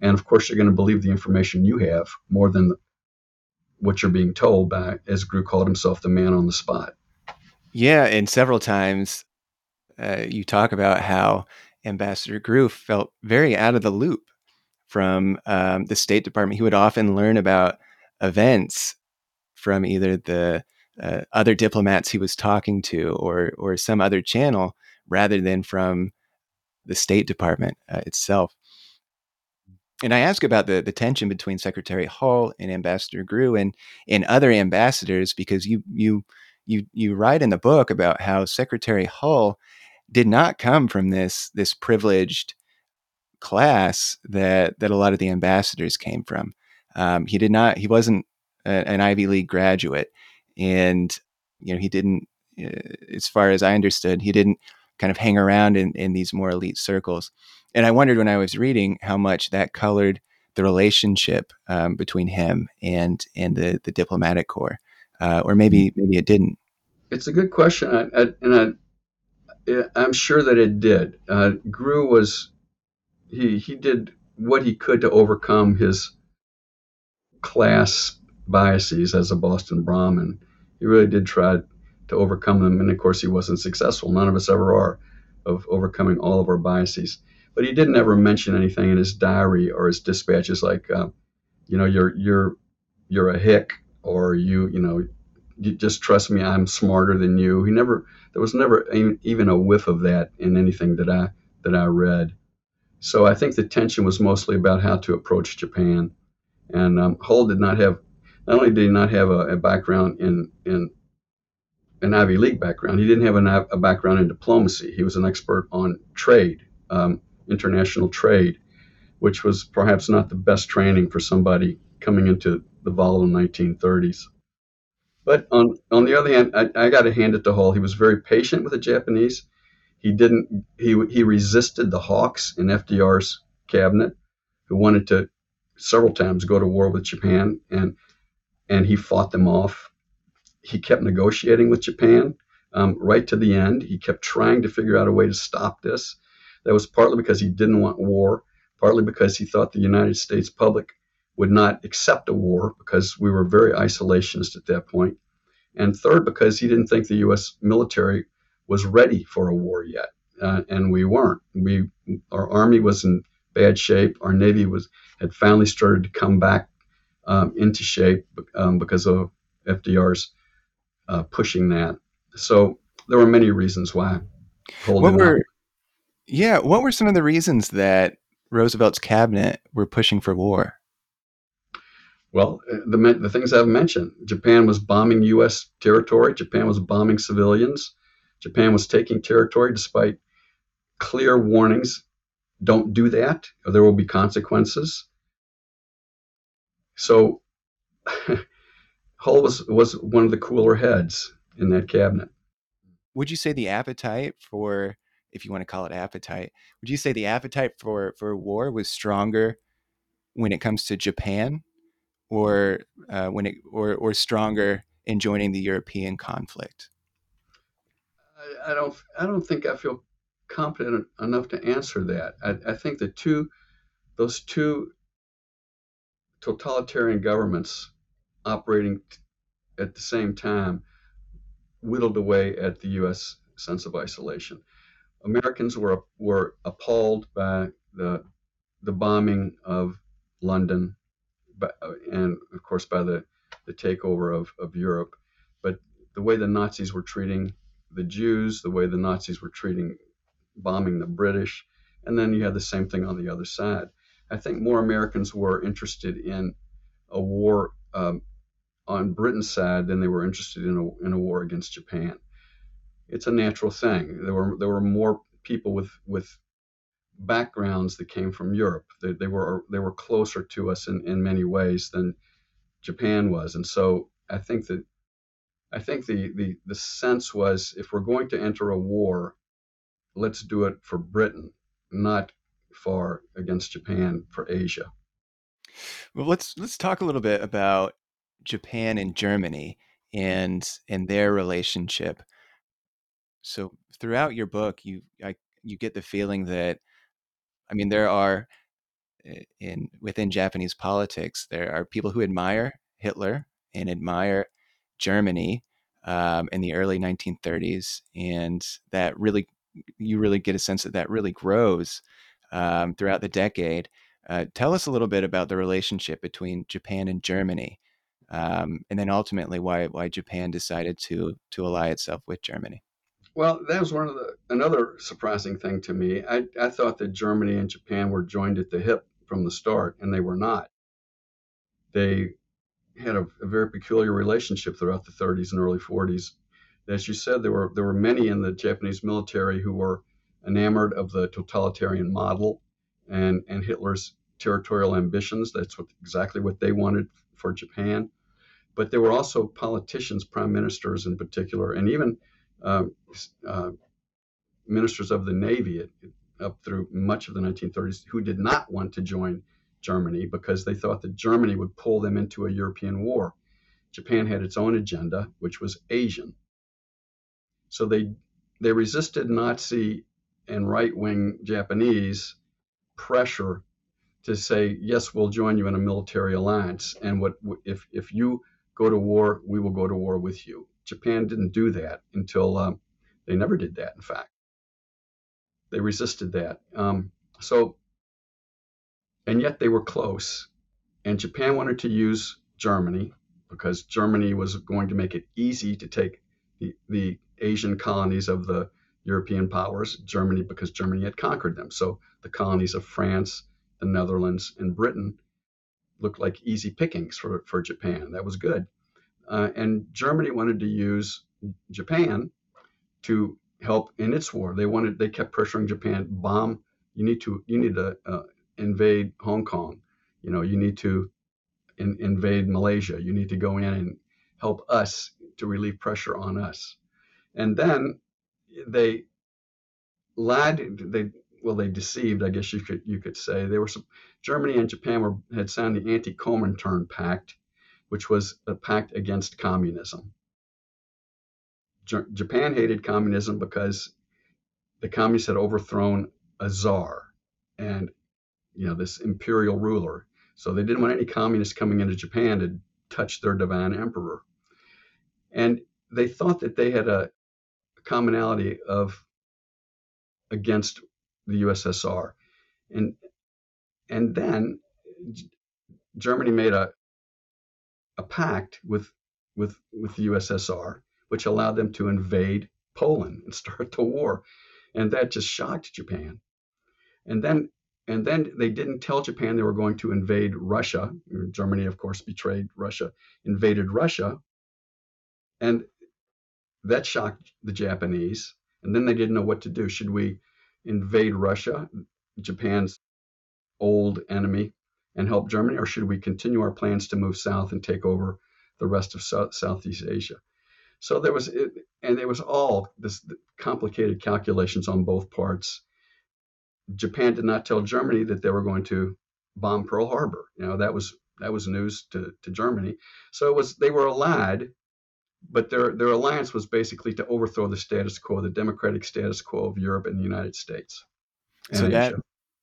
And of course, you're going to believe the information you have more than what you're being told by, as Grew called himself, the man on the spot. Yeah, and several times uh, you talk about how Ambassador Grew felt very out of the loop from um, the State Department. He would often learn about events from either the uh, other diplomats he was talking to or or some other channel rather than from the State Department uh, itself. And I ask about the, the tension between Secretary Hull and Ambassador Grew and, and other ambassadors because you you you you write in the book about how Secretary Hull did not come from this this privileged class that that a lot of the ambassadors came from. Um, he did not. He wasn't a, an Ivy League graduate, and you know he didn't. Uh, as far as I understood, he didn't kind of hang around in, in these more elite circles. And I wondered when I was reading how much that colored the relationship um, between him and and the the diplomatic corps, uh, or maybe maybe it didn't. It's a good question, I, I, and I, I'm sure that it did. Uh, Grew was he he did what he could to overcome his class biases as a Boston Brahmin. He really did try to overcome them, and of course, he wasn't successful. None of us ever are of overcoming all of our biases. But he didn't ever mention anything in his diary or his dispatches like, uh, you know, you're you're you're a hick, or you you know, you just trust me, I'm smarter than you. He never there was never even a whiff of that in anything that I that I read. So I think the tension was mostly about how to approach Japan. And um, Hull did not have, not only did he not have a, a background in, in an Ivy League background, he didn't have an, a background in diplomacy. He was an expert on trade, um, international trade, which was perhaps not the best training for somebody coming into the volatile 1930s. But on, on the other hand, I, I got to hand it to Hull. He was very patient with the Japanese. He didn't. He he resisted the hawks in FDR's cabinet, who wanted to several times go to war with Japan, and and he fought them off. He kept negotiating with Japan um, right to the end. He kept trying to figure out a way to stop this. That was partly because he didn't want war, partly because he thought the United States public would not accept a war because we were very isolationist at that point, and third because he didn't think the U.S. military was ready for a war yet, uh, and we weren't. We our army was in bad shape. Our navy was had finally started to come back um, into shape um, because of FDR's uh, pushing that. So there were many reasons why. What were, yeah, what were some of the reasons that Roosevelt's cabinet were pushing for war? Well, uh, the the things I've mentioned. Japan was bombing U.S. territory. Japan was bombing civilians. Japan was taking territory despite clear warnings don't do that, or there will be consequences. So *laughs* Hull was, was one of the cooler heads in that cabinet. Would you say the appetite for, if you want to call it appetite, would you say the appetite for, for war was stronger when it comes to Japan or uh, when it or, or stronger in joining the European conflict? I, don't I don't think I feel competent enough to answer that. I, I think the two those two totalitarian governments operating at the same time whittled away at the U.S. sense of isolation. Americans were were appalled by the the bombing of London, and of course by the the takeover of, of Europe. But the way the Nazis were treating the Jews, the way the Nazis were treating, bombing the British, And then you had the same thing on the other side. I think more Americans were interested in a war um, on Britain's side than they were interested in a, in a war against Japan. It's a natural thing. There were there were more people with with backgrounds that came from Europe. They, they were they were closer to us in, in many ways than Japan was, and so I think that I think the, the the sense was if we're going to enter a war, let's do it for Britain, not for against Japan for Asia. Well, let's let's talk a little bit about Japan and Germany and and their relationship. So throughout your book, you I, you get the feeling that I mean there are eh, in within Japanese politics there are people who admire Hitler and admire Germany um, in the early 1930s, and that really you really get a sense that that really grows um, throughout the decade. Uh, tell us a little bit about the relationship between Japan and Germany, um, and then ultimately why why Japan decided to to ally itself with Germany. Well, that was one of the another surprising thing to me. I, I thought that Germany and Japan were joined at the hip from the start, and they were not. They had a, a very peculiar relationship throughout the 30s and early 40s. As you said, there were there were many in the Japanese military who were enamored of the totalitarian model and and Hitler's territorial ambitions. That's what exactly what they wanted for Japan. But there were also politicians, prime ministers in particular, and even uh, uh, ministers of the Navy up through much of the 1930s who did not want to join Germany because they thought that Germany would pull them into a European war. Japan had its own agenda, which was Asian. So they they resisted Nazi and right-wing Japanese pressure to say, yes, we'll join you in a military alliance, and what if if you go to war, we will go to war with you. Japan didn't do that until um, they never did that. In fact, they resisted that. Um, so and yet they were close. And Japan wanted to use Germany because Germany was going to make it easy to take the, the Asian colonies of the European powers, Germany, because Germany had conquered them. So the colonies of France, the Netherlands, and Britain looked like easy pickings for, for Japan. That was good. Uh, and Germany wanted to use Japan to help in its war. They wanted, they kept pressuring Japan, bomb. You need to, you need to uh, invade Hong Kong. You know, you need to in, invade Malaysia. You need to go in and help us to relieve pressure on us. And then they lied. They well, they deceived. I guess you could you could say they were. Some, Germany and Japan were had signed the Anti-Comintern Pact, which was a pact against communism. J- Japan hated communism because the communists had overthrown a czar, and you know, this imperial ruler. So they didn't want any communists coming into Japan to touch their divine emperor. And they thought that they had a commonality of against the USSR. And and then Germany made a a pact with with with the USSR, which allowed them to invade Poland and *laughs* start the war. And that just shocked Japan. And then and then they didn't tell Japan they were going to invade Russia. Germany, of course, betrayed Russia, invaded Russia. And that shocked the Japanese. And then they didn't know what to do. Should we invade Russia, Japan's old enemy, and help Germany, or should we continue our plans to move south and take over the rest of South, Southeast Asia? So there was, and there was all this complicated calculations on both parts Japan did not tell Germany that they were going to bomb Pearl Harbor. You know, that was that was news to, to Germany. So it was they were allied, but their their alliance was basically to overthrow the status quo, the democratic status quo of Europe and the United States. So Asia. that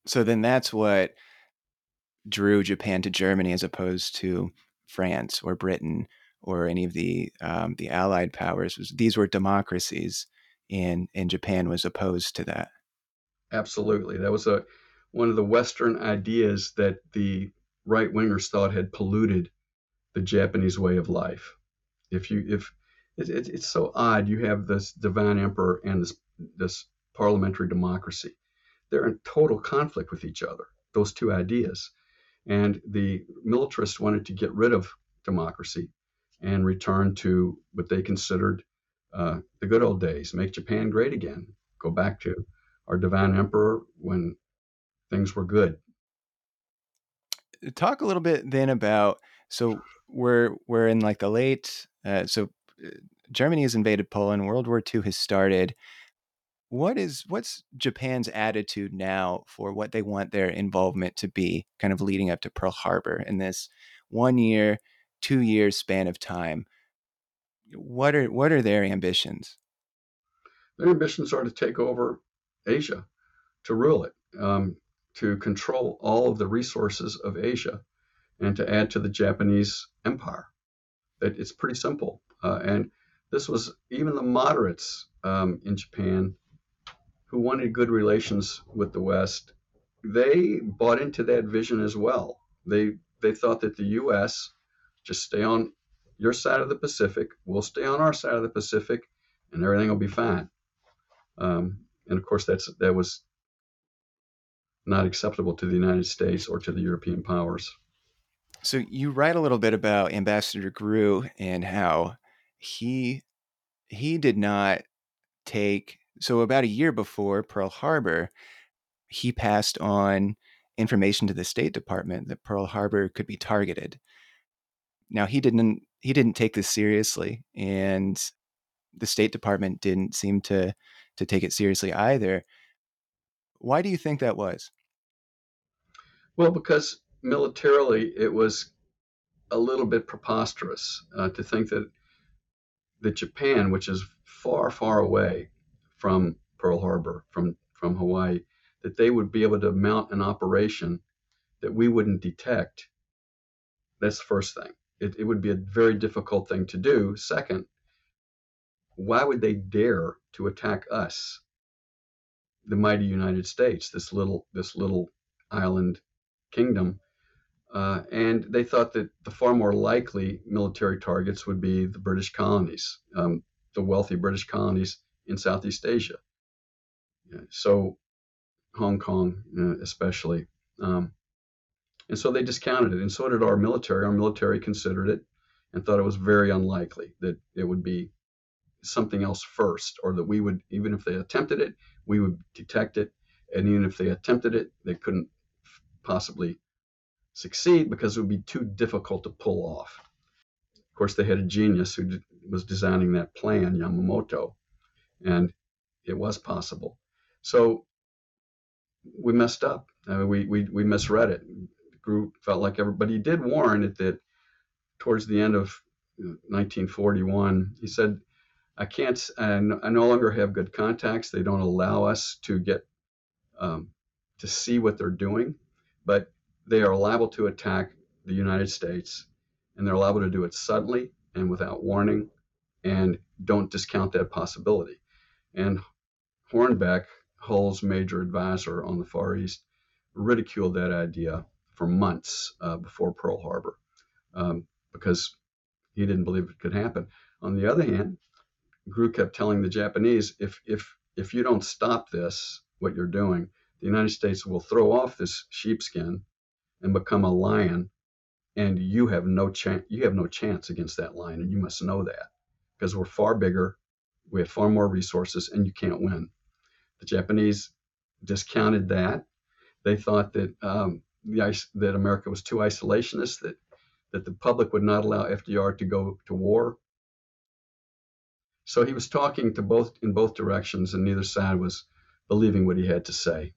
so then that's what drew Japan to Germany as opposed to France or Britain or any of the um, the Allied powers. These were democracies, and and Japan was opposed to that. Absolutely. That was a one of the Western ideas that the right wingers thought had polluted the Japanese way of life. If you if it, it, it's so odd, you have this divine emperor and this this parliamentary democracy. they're in total conflict with each other, those two ideas. And the militarists wanted to get rid of democracy and return to what they considered uh, the good old days, make Japan great again, go back to our divine emperor when things were good. Talk a little bit then about so we're we're in like the late uh, so uh, Germany has invaded Poland, World War II has started. What is what's Japan's attitude now for what they want their involvement to be, kind of leading up to Pearl Harbor in this one year, two year span of time? What are what are their ambitions? Their ambitions are to take over Asia, to rule it, um, to control all of the resources of Asia, and to add to the Japanese empire. It, it's pretty simple. Uh, and this was even the moderates um, in Japan who wanted good relations with the West. They bought into that vision as well. They they thought that the U.S. just stay on your side of the Pacific, we'll stay on our side of the Pacific, and everything will be fine. Um, and of course, that's that was not acceptable to the United States or to the European powers. So you write a little bit about Ambassador Grew and how he he did not take so about a year before Pearl Harbor, he passed on information to the State Department that Pearl Harbor could be targeted. Now he didn't he didn't take this seriously and the State Department didn't seem to to take it seriously either. Why do you think that was? Well, because militarily it was a little bit preposterous uh, to think that that Japan, which is far, far away from Pearl Harbor, from from Hawaii, that they would be able to mount an operation that we wouldn't detect. That's the first thing. It, it would be a very difficult thing to do. Second, why would they dare to attack us, the mighty United States, this little this little island kingdom? Uh, and they thought that the far more likely military targets would be the British colonies, um, the wealthy British colonies in Southeast Asia. So, Hong Kong, uh, especially. Um, and so they discounted it, and so did our military. Our military considered it and thought it was very unlikely that it would be something else first, or that we would, even if they attempted it, we would detect it. And even if they attempted it, they couldn't possibly succeed because it would be too difficult to pull off. Of course, they had a genius who was designing that plan, Yamamoto, and it was possible. So we messed up. I mean, we, we, we misread it. The group felt like everybody did warn it that towards the end of 1941, he said, I can't, I no longer have good contacts. They don't allow us to get, um, to see what they're doing, but they are liable to attack the United States and they're liable to do it suddenly and without warning and don't discount that possibility. And Hornbeck, Hull's major advisor on the Far East, ridiculed that idea for months uh, before Pearl Harbor um, because he didn't believe it could happen. On the other hand, Grew kept telling the Japanese, if if if you don't stop this, what you're doing, the United States will throw off this sheepskin and become a lion, and you have no chance. You have no chance against that lion, and you must know that because we're far bigger, we have far more resources, and you can't win. The Japanese discounted that. They thought that um, the that America was too isolationist, that that the public would not allow FDR to go to war. So he was talking to both in both directions, and neither side was believing what he had to say.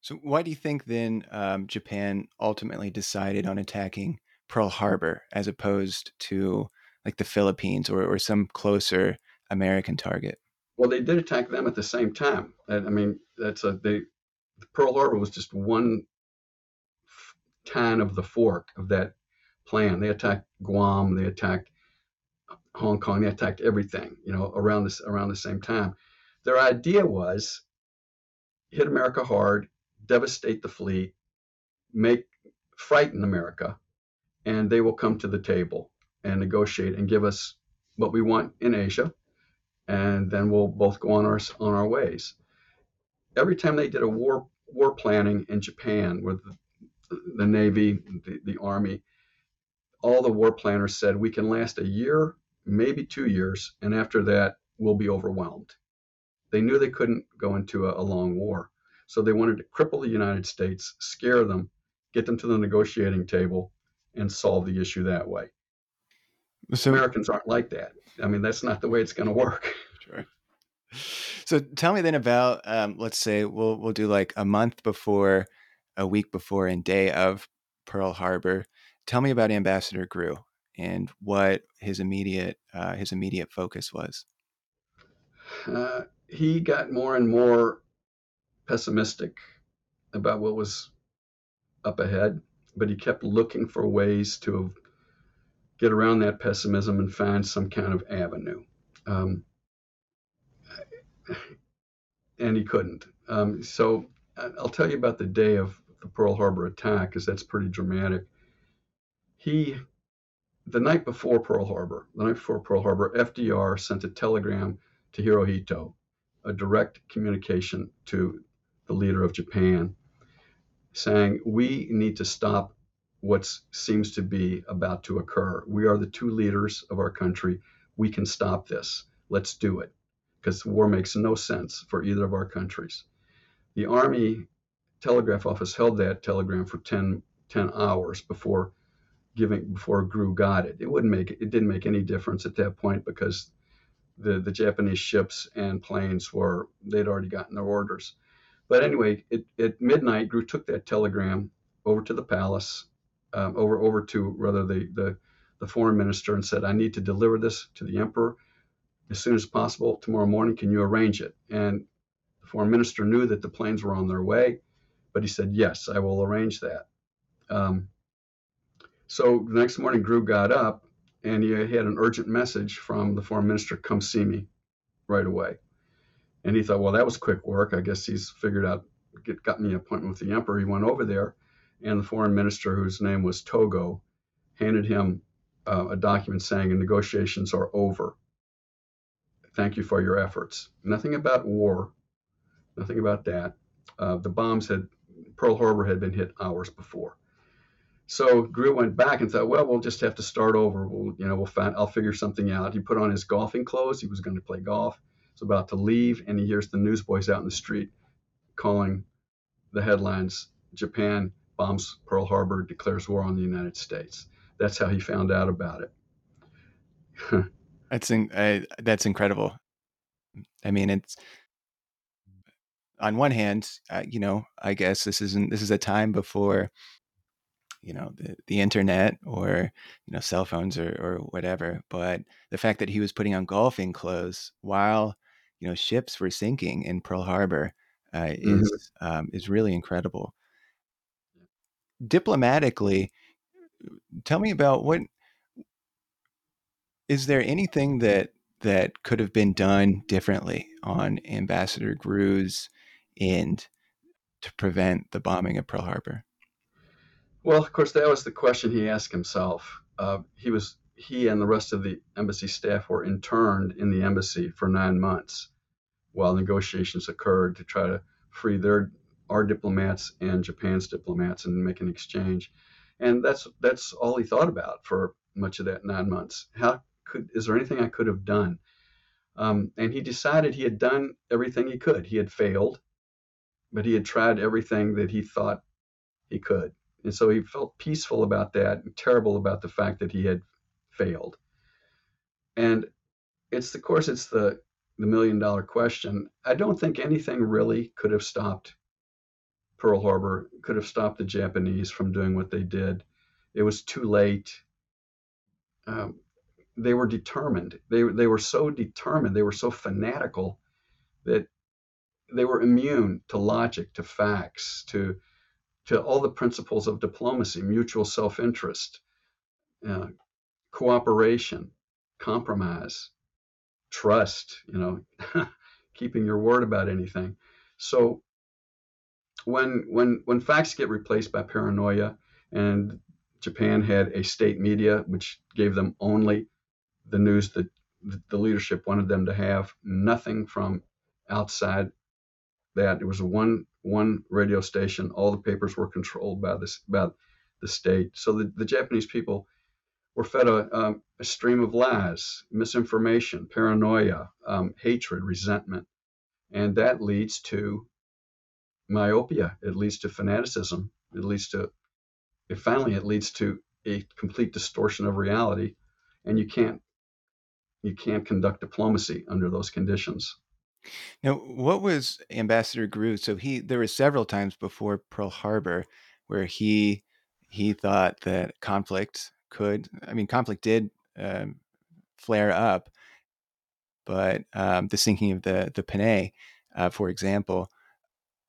So, why do you think then um, Japan ultimately decided on attacking Pearl Harbor as opposed to like the Philippines or, or some closer American target? Well, they did attack them at the same time. I mean, that's a they. Pearl Harbor was just one tan of the fork of that plan. They attacked Guam. They attacked Hong Kong. They attacked everything. You know, around this around the same time. Their idea was hit America hard, devastate the fleet, make frighten America, and they will come to the table and negotiate and give us what we want in Asia, and then we'll both go on our on our ways. every time they did a war war planning in Japan with the, Navy, the, the Army, all the war planners said we can last a year, maybe two years, and after that we'll be overwhelmed. They knew they couldn't go into a, a long war, so they wanted to cripple the United States, scare them, get them to the negotiating table, and solve the issue that way. So Americans aren't like that. I mean, that's not the way it's going to work. *laughs* Sure. So tell me then about, um, let's say we'll we'll do like a month before, a week before, and day of Pearl Harbor. Tell me about Ambassador Grew and what his immediate uh, his immediate focus was. Uh, he got more and more pessimistic about what was up ahead, but he kept looking for ways to get around that pessimism and find some kind of avenue. Um, and he couldn't. Um, so I'll tell you about the day of the Pearl Harbor attack, because that's pretty dramatic. He, the night before Pearl Harbor, the night before Pearl Harbor, FDR sent a telegram to Hirohito, a direct communication to the leader of Japan, saying, We need to stop what seems to be about to occur. We are the two leaders of our country. We can stop this. Let's do it because war makes no sense for either of our countries. The Army Telegraph Office held that telegram for 10, 10 hours before giving before Grew got it. It wouldn't make it didn't make any difference at that point because the the Japanese ships and planes were they'd already gotten their orders. But anyway, it, at midnight, Grew took that telegram over to the palace, um, over over to rather the, the the foreign minister, and said, "I need to deliver this to the emperor as soon as possible tomorrow morning. Can you arrange it?" And the foreign minister knew that the planes were on their way, but he said, "Yes, I will arrange that." Um, so the next morning, Grew got up and he had an urgent message from the foreign minister, "Come see me right away." And he thought, well, that was quick work. I guess he's figured out, get, got me an appointment with the emperor. He went over there, and the foreign minister, whose name was Togo, handed him uh, a document saying negotiations are over. Thank you for your efforts. Nothing about war, nothing about that. Uh, the bombs had, Pearl Harbor had been hit hours before. So Grew went back and thought, well, we'll just have to start over. We'll, you know, we'll find, I'll figure something out. He put on his golfing clothes. He was going to play golf He's about to leave, and he hears the newsboys out in the street calling the headlines Japan bombs Pearl Harbor, declares war on the United States. That's how he found out about it. *laughs* that's in, that's incredible. I mean, it's on one hand, uh, you know, I guess this isn't this is a time before you know the, the internet or you know cell phones or, or whatever but the fact that he was putting on golfing clothes while you know ships were sinking in Pearl Harbor uh, mm-hmm. is um, is really incredible. Diplomatically, tell me about what is there anything that that could have been done differently on Ambassador Grew's end to prevent the bombing of Pearl Harbor? Well, of course, that was the question he asked himself. Uh, he was he and the rest of the embassy staff were interned in the embassy for nine months while negotiations occurred to try to free their our diplomats and Japan's diplomats and make an exchange. And that's that's all he thought about for much of that nine months. How could is there anything I could have done? Um, and he decided he had done everything he could. He had failed, but he had tried everything that he thought he could. And so he felt peaceful about that and terrible about the fact that he had failed. And it's of course it's the the million dollar question. I don't think anything really could have stopped Pearl Harbor, could have stopped the Japanese from doing what they did. It was too late. Um, they were determined. They, they were so determined, they were so fanatical that they were immune to logic, to facts, to, to all the principles of diplomacy, mutual self interest, uh, cooperation, compromise trust, you know, *laughs* keeping your word about anything. So when when when facts get replaced by paranoia and Japan had a state media which gave them only the news that the leadership wanted them to have, nothing from outside that. It was a one one radio station. All the papers were controlled by this by the state. So the, the Japanese people were fed a, um, a stream of lies, misinformation, paranoia, um, hatred, resentment, and that leads to myopia. It leads to fanaticism. It leads to, it finally, it leads to a complete distortion of reality, and you can't you can't conduct diplomacy under those conditions. Now, what was Ambassador Grew? So he there were several times before Pearl Harbor where he he thought that conflict could. I mean, conflict did um, flare up, but um, the sinking of the the Panay, uh, for example,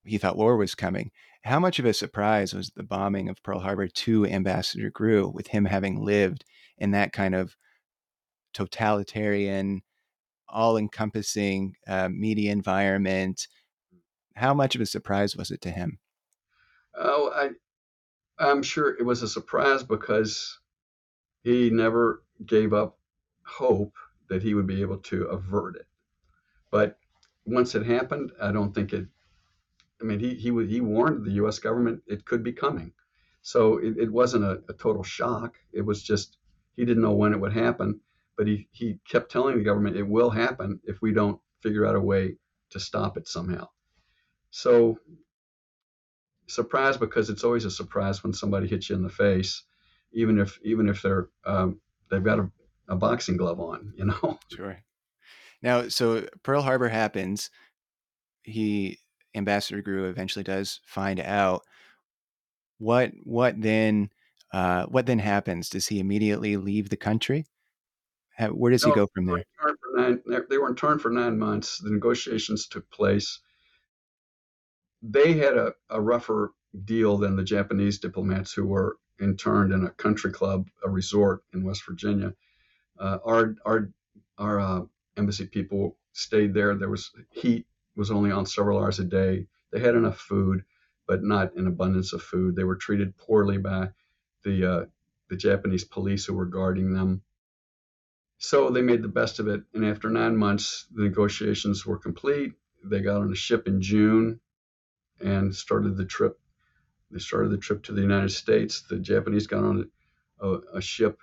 he thought war was coming. How much of a surprise was the bombing of Pearl Harbor to Ambassador Grew, with him having lived in that kind of totalitarian, all encompassing uh, media environment? How much of a surprise was it to him? Oh, I, I'm sure it was a surprise because he never gave up hope that he would be able to avert it. But once it happened, I don't think it. I mean, he he he warned the U.S. government it could be coming, so it, it wasn't a, a total shock. It was just he didn't know when it would happen, but he he kept telling the government it will happen if we don't figure out a way to stop it somehow. So surprise because it's always a surprise when somebody hits you in the face, even if even if they're um, they've got a, a boxing glove on, you know. *laughs* Sure. Now, so Pearl Harbor happens. He Ambassador Grew eventually does find out. What what then? Uh, what then happens? Does he immediately leave the country? Where does no, he go from there? Nine, they were interned for nine months. The negotiations took place. They had a, a rougher deal than the Japanese diplomats who were interned in a country club, a resort in West Virginia. Uh, our our our uh, embassy people stayed there. There was heat was only on several hours a day. They had enough food, but not an abundance of food. They were treated poorly by the uh, the Japanese police who were guarding them. So they made the best of it. And after nine months, the negotiations were complete. They got on a ship in June and started the trip. They started the trip to the United States. The Japanese got on a, a ship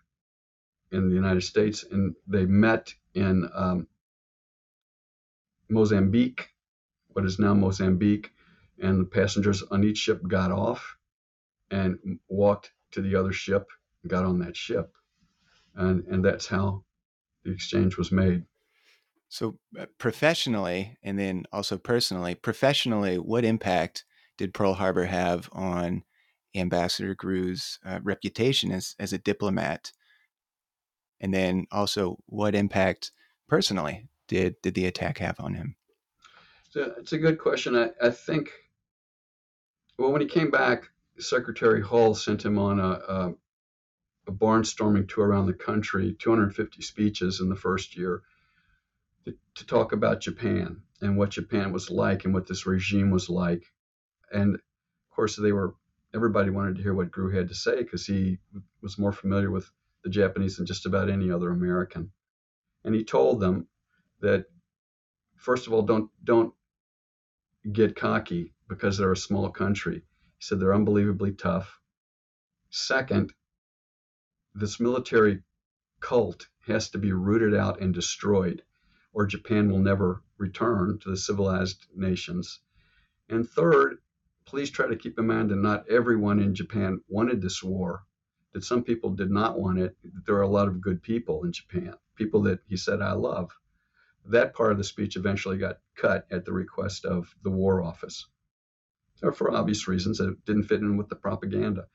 in the United States and they met in um, Mozambique, what is now Mozambique, and the passengers on each ship got off and walked to the other ship, got on that ship, and and that's how the exchange was made. So uh, professionally, and then also personally, professionally, what impact did Pearl Harbor have on Ambassador Grew's uh, reputation as as a diplomat? And then also, what impact personally did did the attack have on him? So it's a good question. I, I think, well, when he came back, Secretary Hull sent him on a, a, a barnstorming tour around the country, 250 speeches in the first year, to, to talk about Japan and what Japan was like and what this regime was like. And of course, they were everybody wanted to hear what Grew had to say because he was more familiar with the Japanese than just about any other American. And he told them that first of all, don't don't get cocky because they're a small country. He said they're unbelievably tough. Second, this military cult has to be rooted out and destroyed, or Japan will never return to the civilized nations. And third, please try to keep in mind that not everyone in Japan wanted this war, that some people did not want it, that there are a lot of good people in Japan, people that he said, I love. That part of the speech eventually got cut at the request of the War Office. So for obvious reasons, it didn't fit in with the propaganda.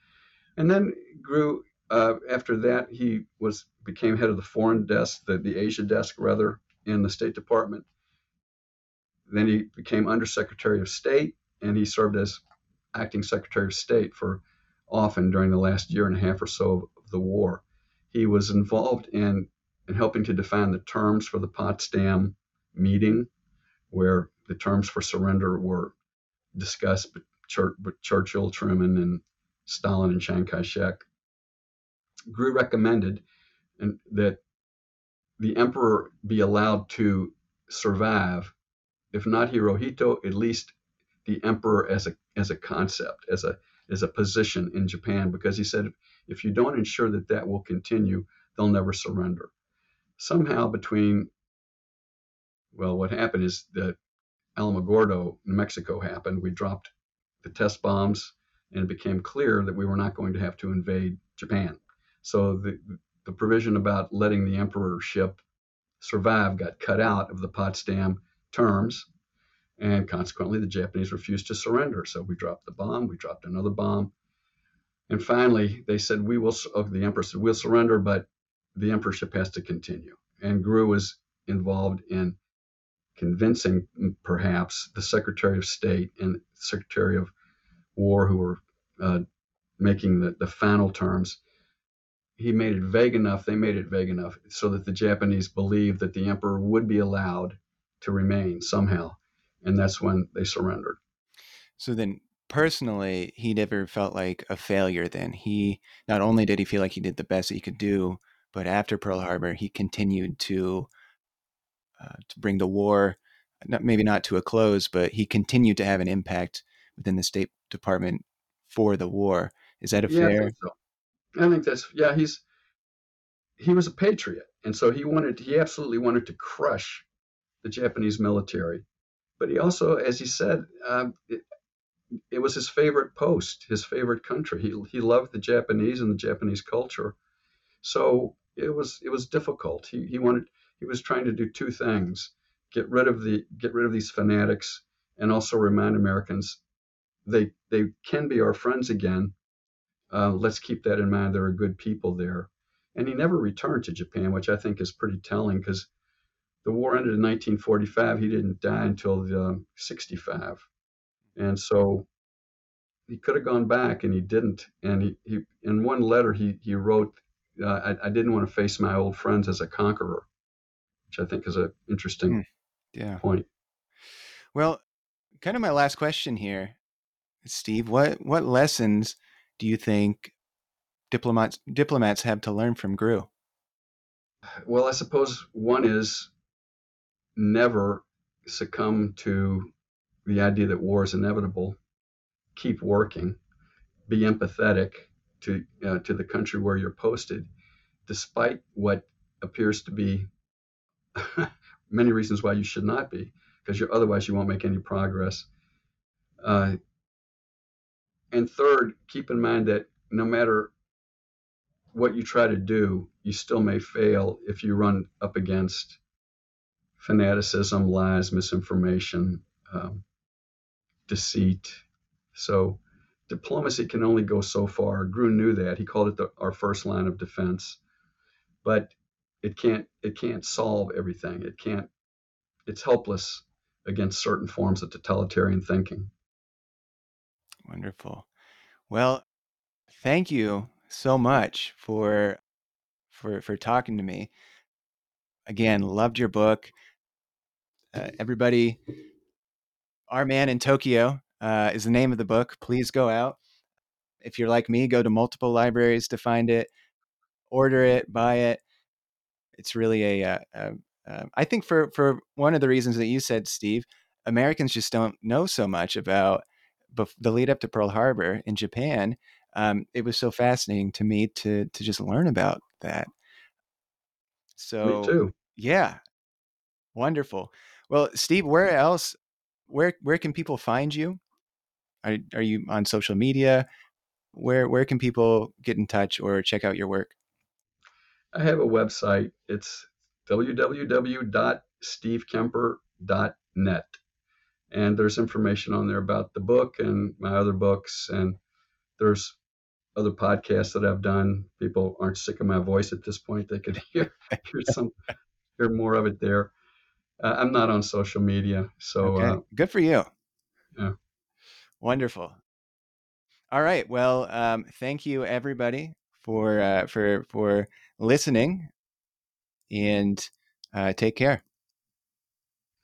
And then Grew. Uh, after that, he was became head of the foreign desk, the, the Asia desk rather, in the State Department. Then he became Undersecretary of State, and he served as acting Secretary of State for often during the last year and a half or so of the war. He was involved in, in helping to define the terms for the Potsdam meeting, where the terms for surrender were discussed with Churchill, Truman, and Stalin and Chiang Kai shek. Grew recommended and, that the emperor be allowed to survive, if not Hirohito, at least the emperor as a as a concept, as a as a position in Japan, because he said if you don't ensure that that will continue, they'll never surrender. Somehow between well, what happened is that Alamogordo, New Mexico happened. We dropped the test bombs, and it became clear that we were not going to have to invade Japan. So the the provision about letting the emperorship survive got cut out of the Potsdam terms, and consequently the Japanese refused to surrender. So we dropped the bomb, we dropped another bomb, and finally they said we will. Oh, the emperor said we'll surrender, but the emperorship has to continue. And Grew was involved in convincing perhaps the Secretary of State and Secretary of War, who were uh, making the, the final terms, he made it vague enough, they made it vague enough so that the Japanese believed that the emperor would be allowed to remain somehow. And that's when they surrendered. So then personally, he never felt like a failure then. He not only did he feel like he did the best that he could do, but after Pearl Harbor, he continued to uh, to bring the war, not, maybe not to a close, but he continued to have an impact within the State Department for the war. Is that a yeah, fair? So. I think that's yeah. He's he was a patriot, and so he wanted he absolutely wanted to crush the Japanese military, but he also, as he said, um, it, it was his favorite post, his favorite country. He he loved the Japanese and the Japanese culture, so it was it was difficult. He he wanted he was trying to do two things: get rid of the get rid of these fanatics, and also remind Americans they they can be our friends again. Uh, let's keep that in mind. There are good people there, and he never returned to Japan, which I think is pretty telling because the war ended in 1945. He didn't die until the, 65, and so he could have gone back, and he didn't. And he, he in one letter he he wrote, uh, I, I didn't want to face my old friends as a conqueror which I think is an interesting Hmm. Yeah. point. Well, kind of my last question here, Steve. What what lessons do you think diplomats diplomats have to learn from Grew? Well, I suppose one is never succumb to the idea that war is inevitable. Keep working. Be empathetic to uh, to the country where you're posted, despite what appears to be *laughs* many reasons why you should not be, because otherwise you won't make any progress. Uh, and third, keep in mind that no matter what you try to do, you still may fail if you run up against fanaticism, lies, misinformation, um, deceit. So diplomacy can only go so far. Grew knew that. He called it the, our first line of defense. But it can't it can't solve everything. It can't it's helpless against certain forms of totalitarian thinking. Wonderful. Well, thank you so much for for for talking to me. Again, loved your book. Uh, everybody, Our Man in Tokyo uh, is the name of the book. Please go out. If you're like me, go to multiple libraries to find it, order it, buy it. It's really a, uh, a, a I think for for one of the reasons that you said, Steve, Americans just don't know so much about the lead up to Pearl Harbor in Japan. Um, it was so fascinating to me to to just learn about that. So Me too. yeah, wonderful. Well, Steve, where else? Where where can people find you? Are are you on social media? Where where can people get in touch or check out your work? I have a website. It's www.stevekemper.net. And there's information on there about the book and my other books. And there's other podcasts that I've done. People aren't sick of my voice at this point. They could *laughs* hear, hear *laughs* some hear more of it there. Uh, I'm not on social media, so okay. uh, good for you. Yeah, wonderful. All right. Well, um, thank you everybody for uh, for for listening, and uh, take care.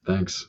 Thanks.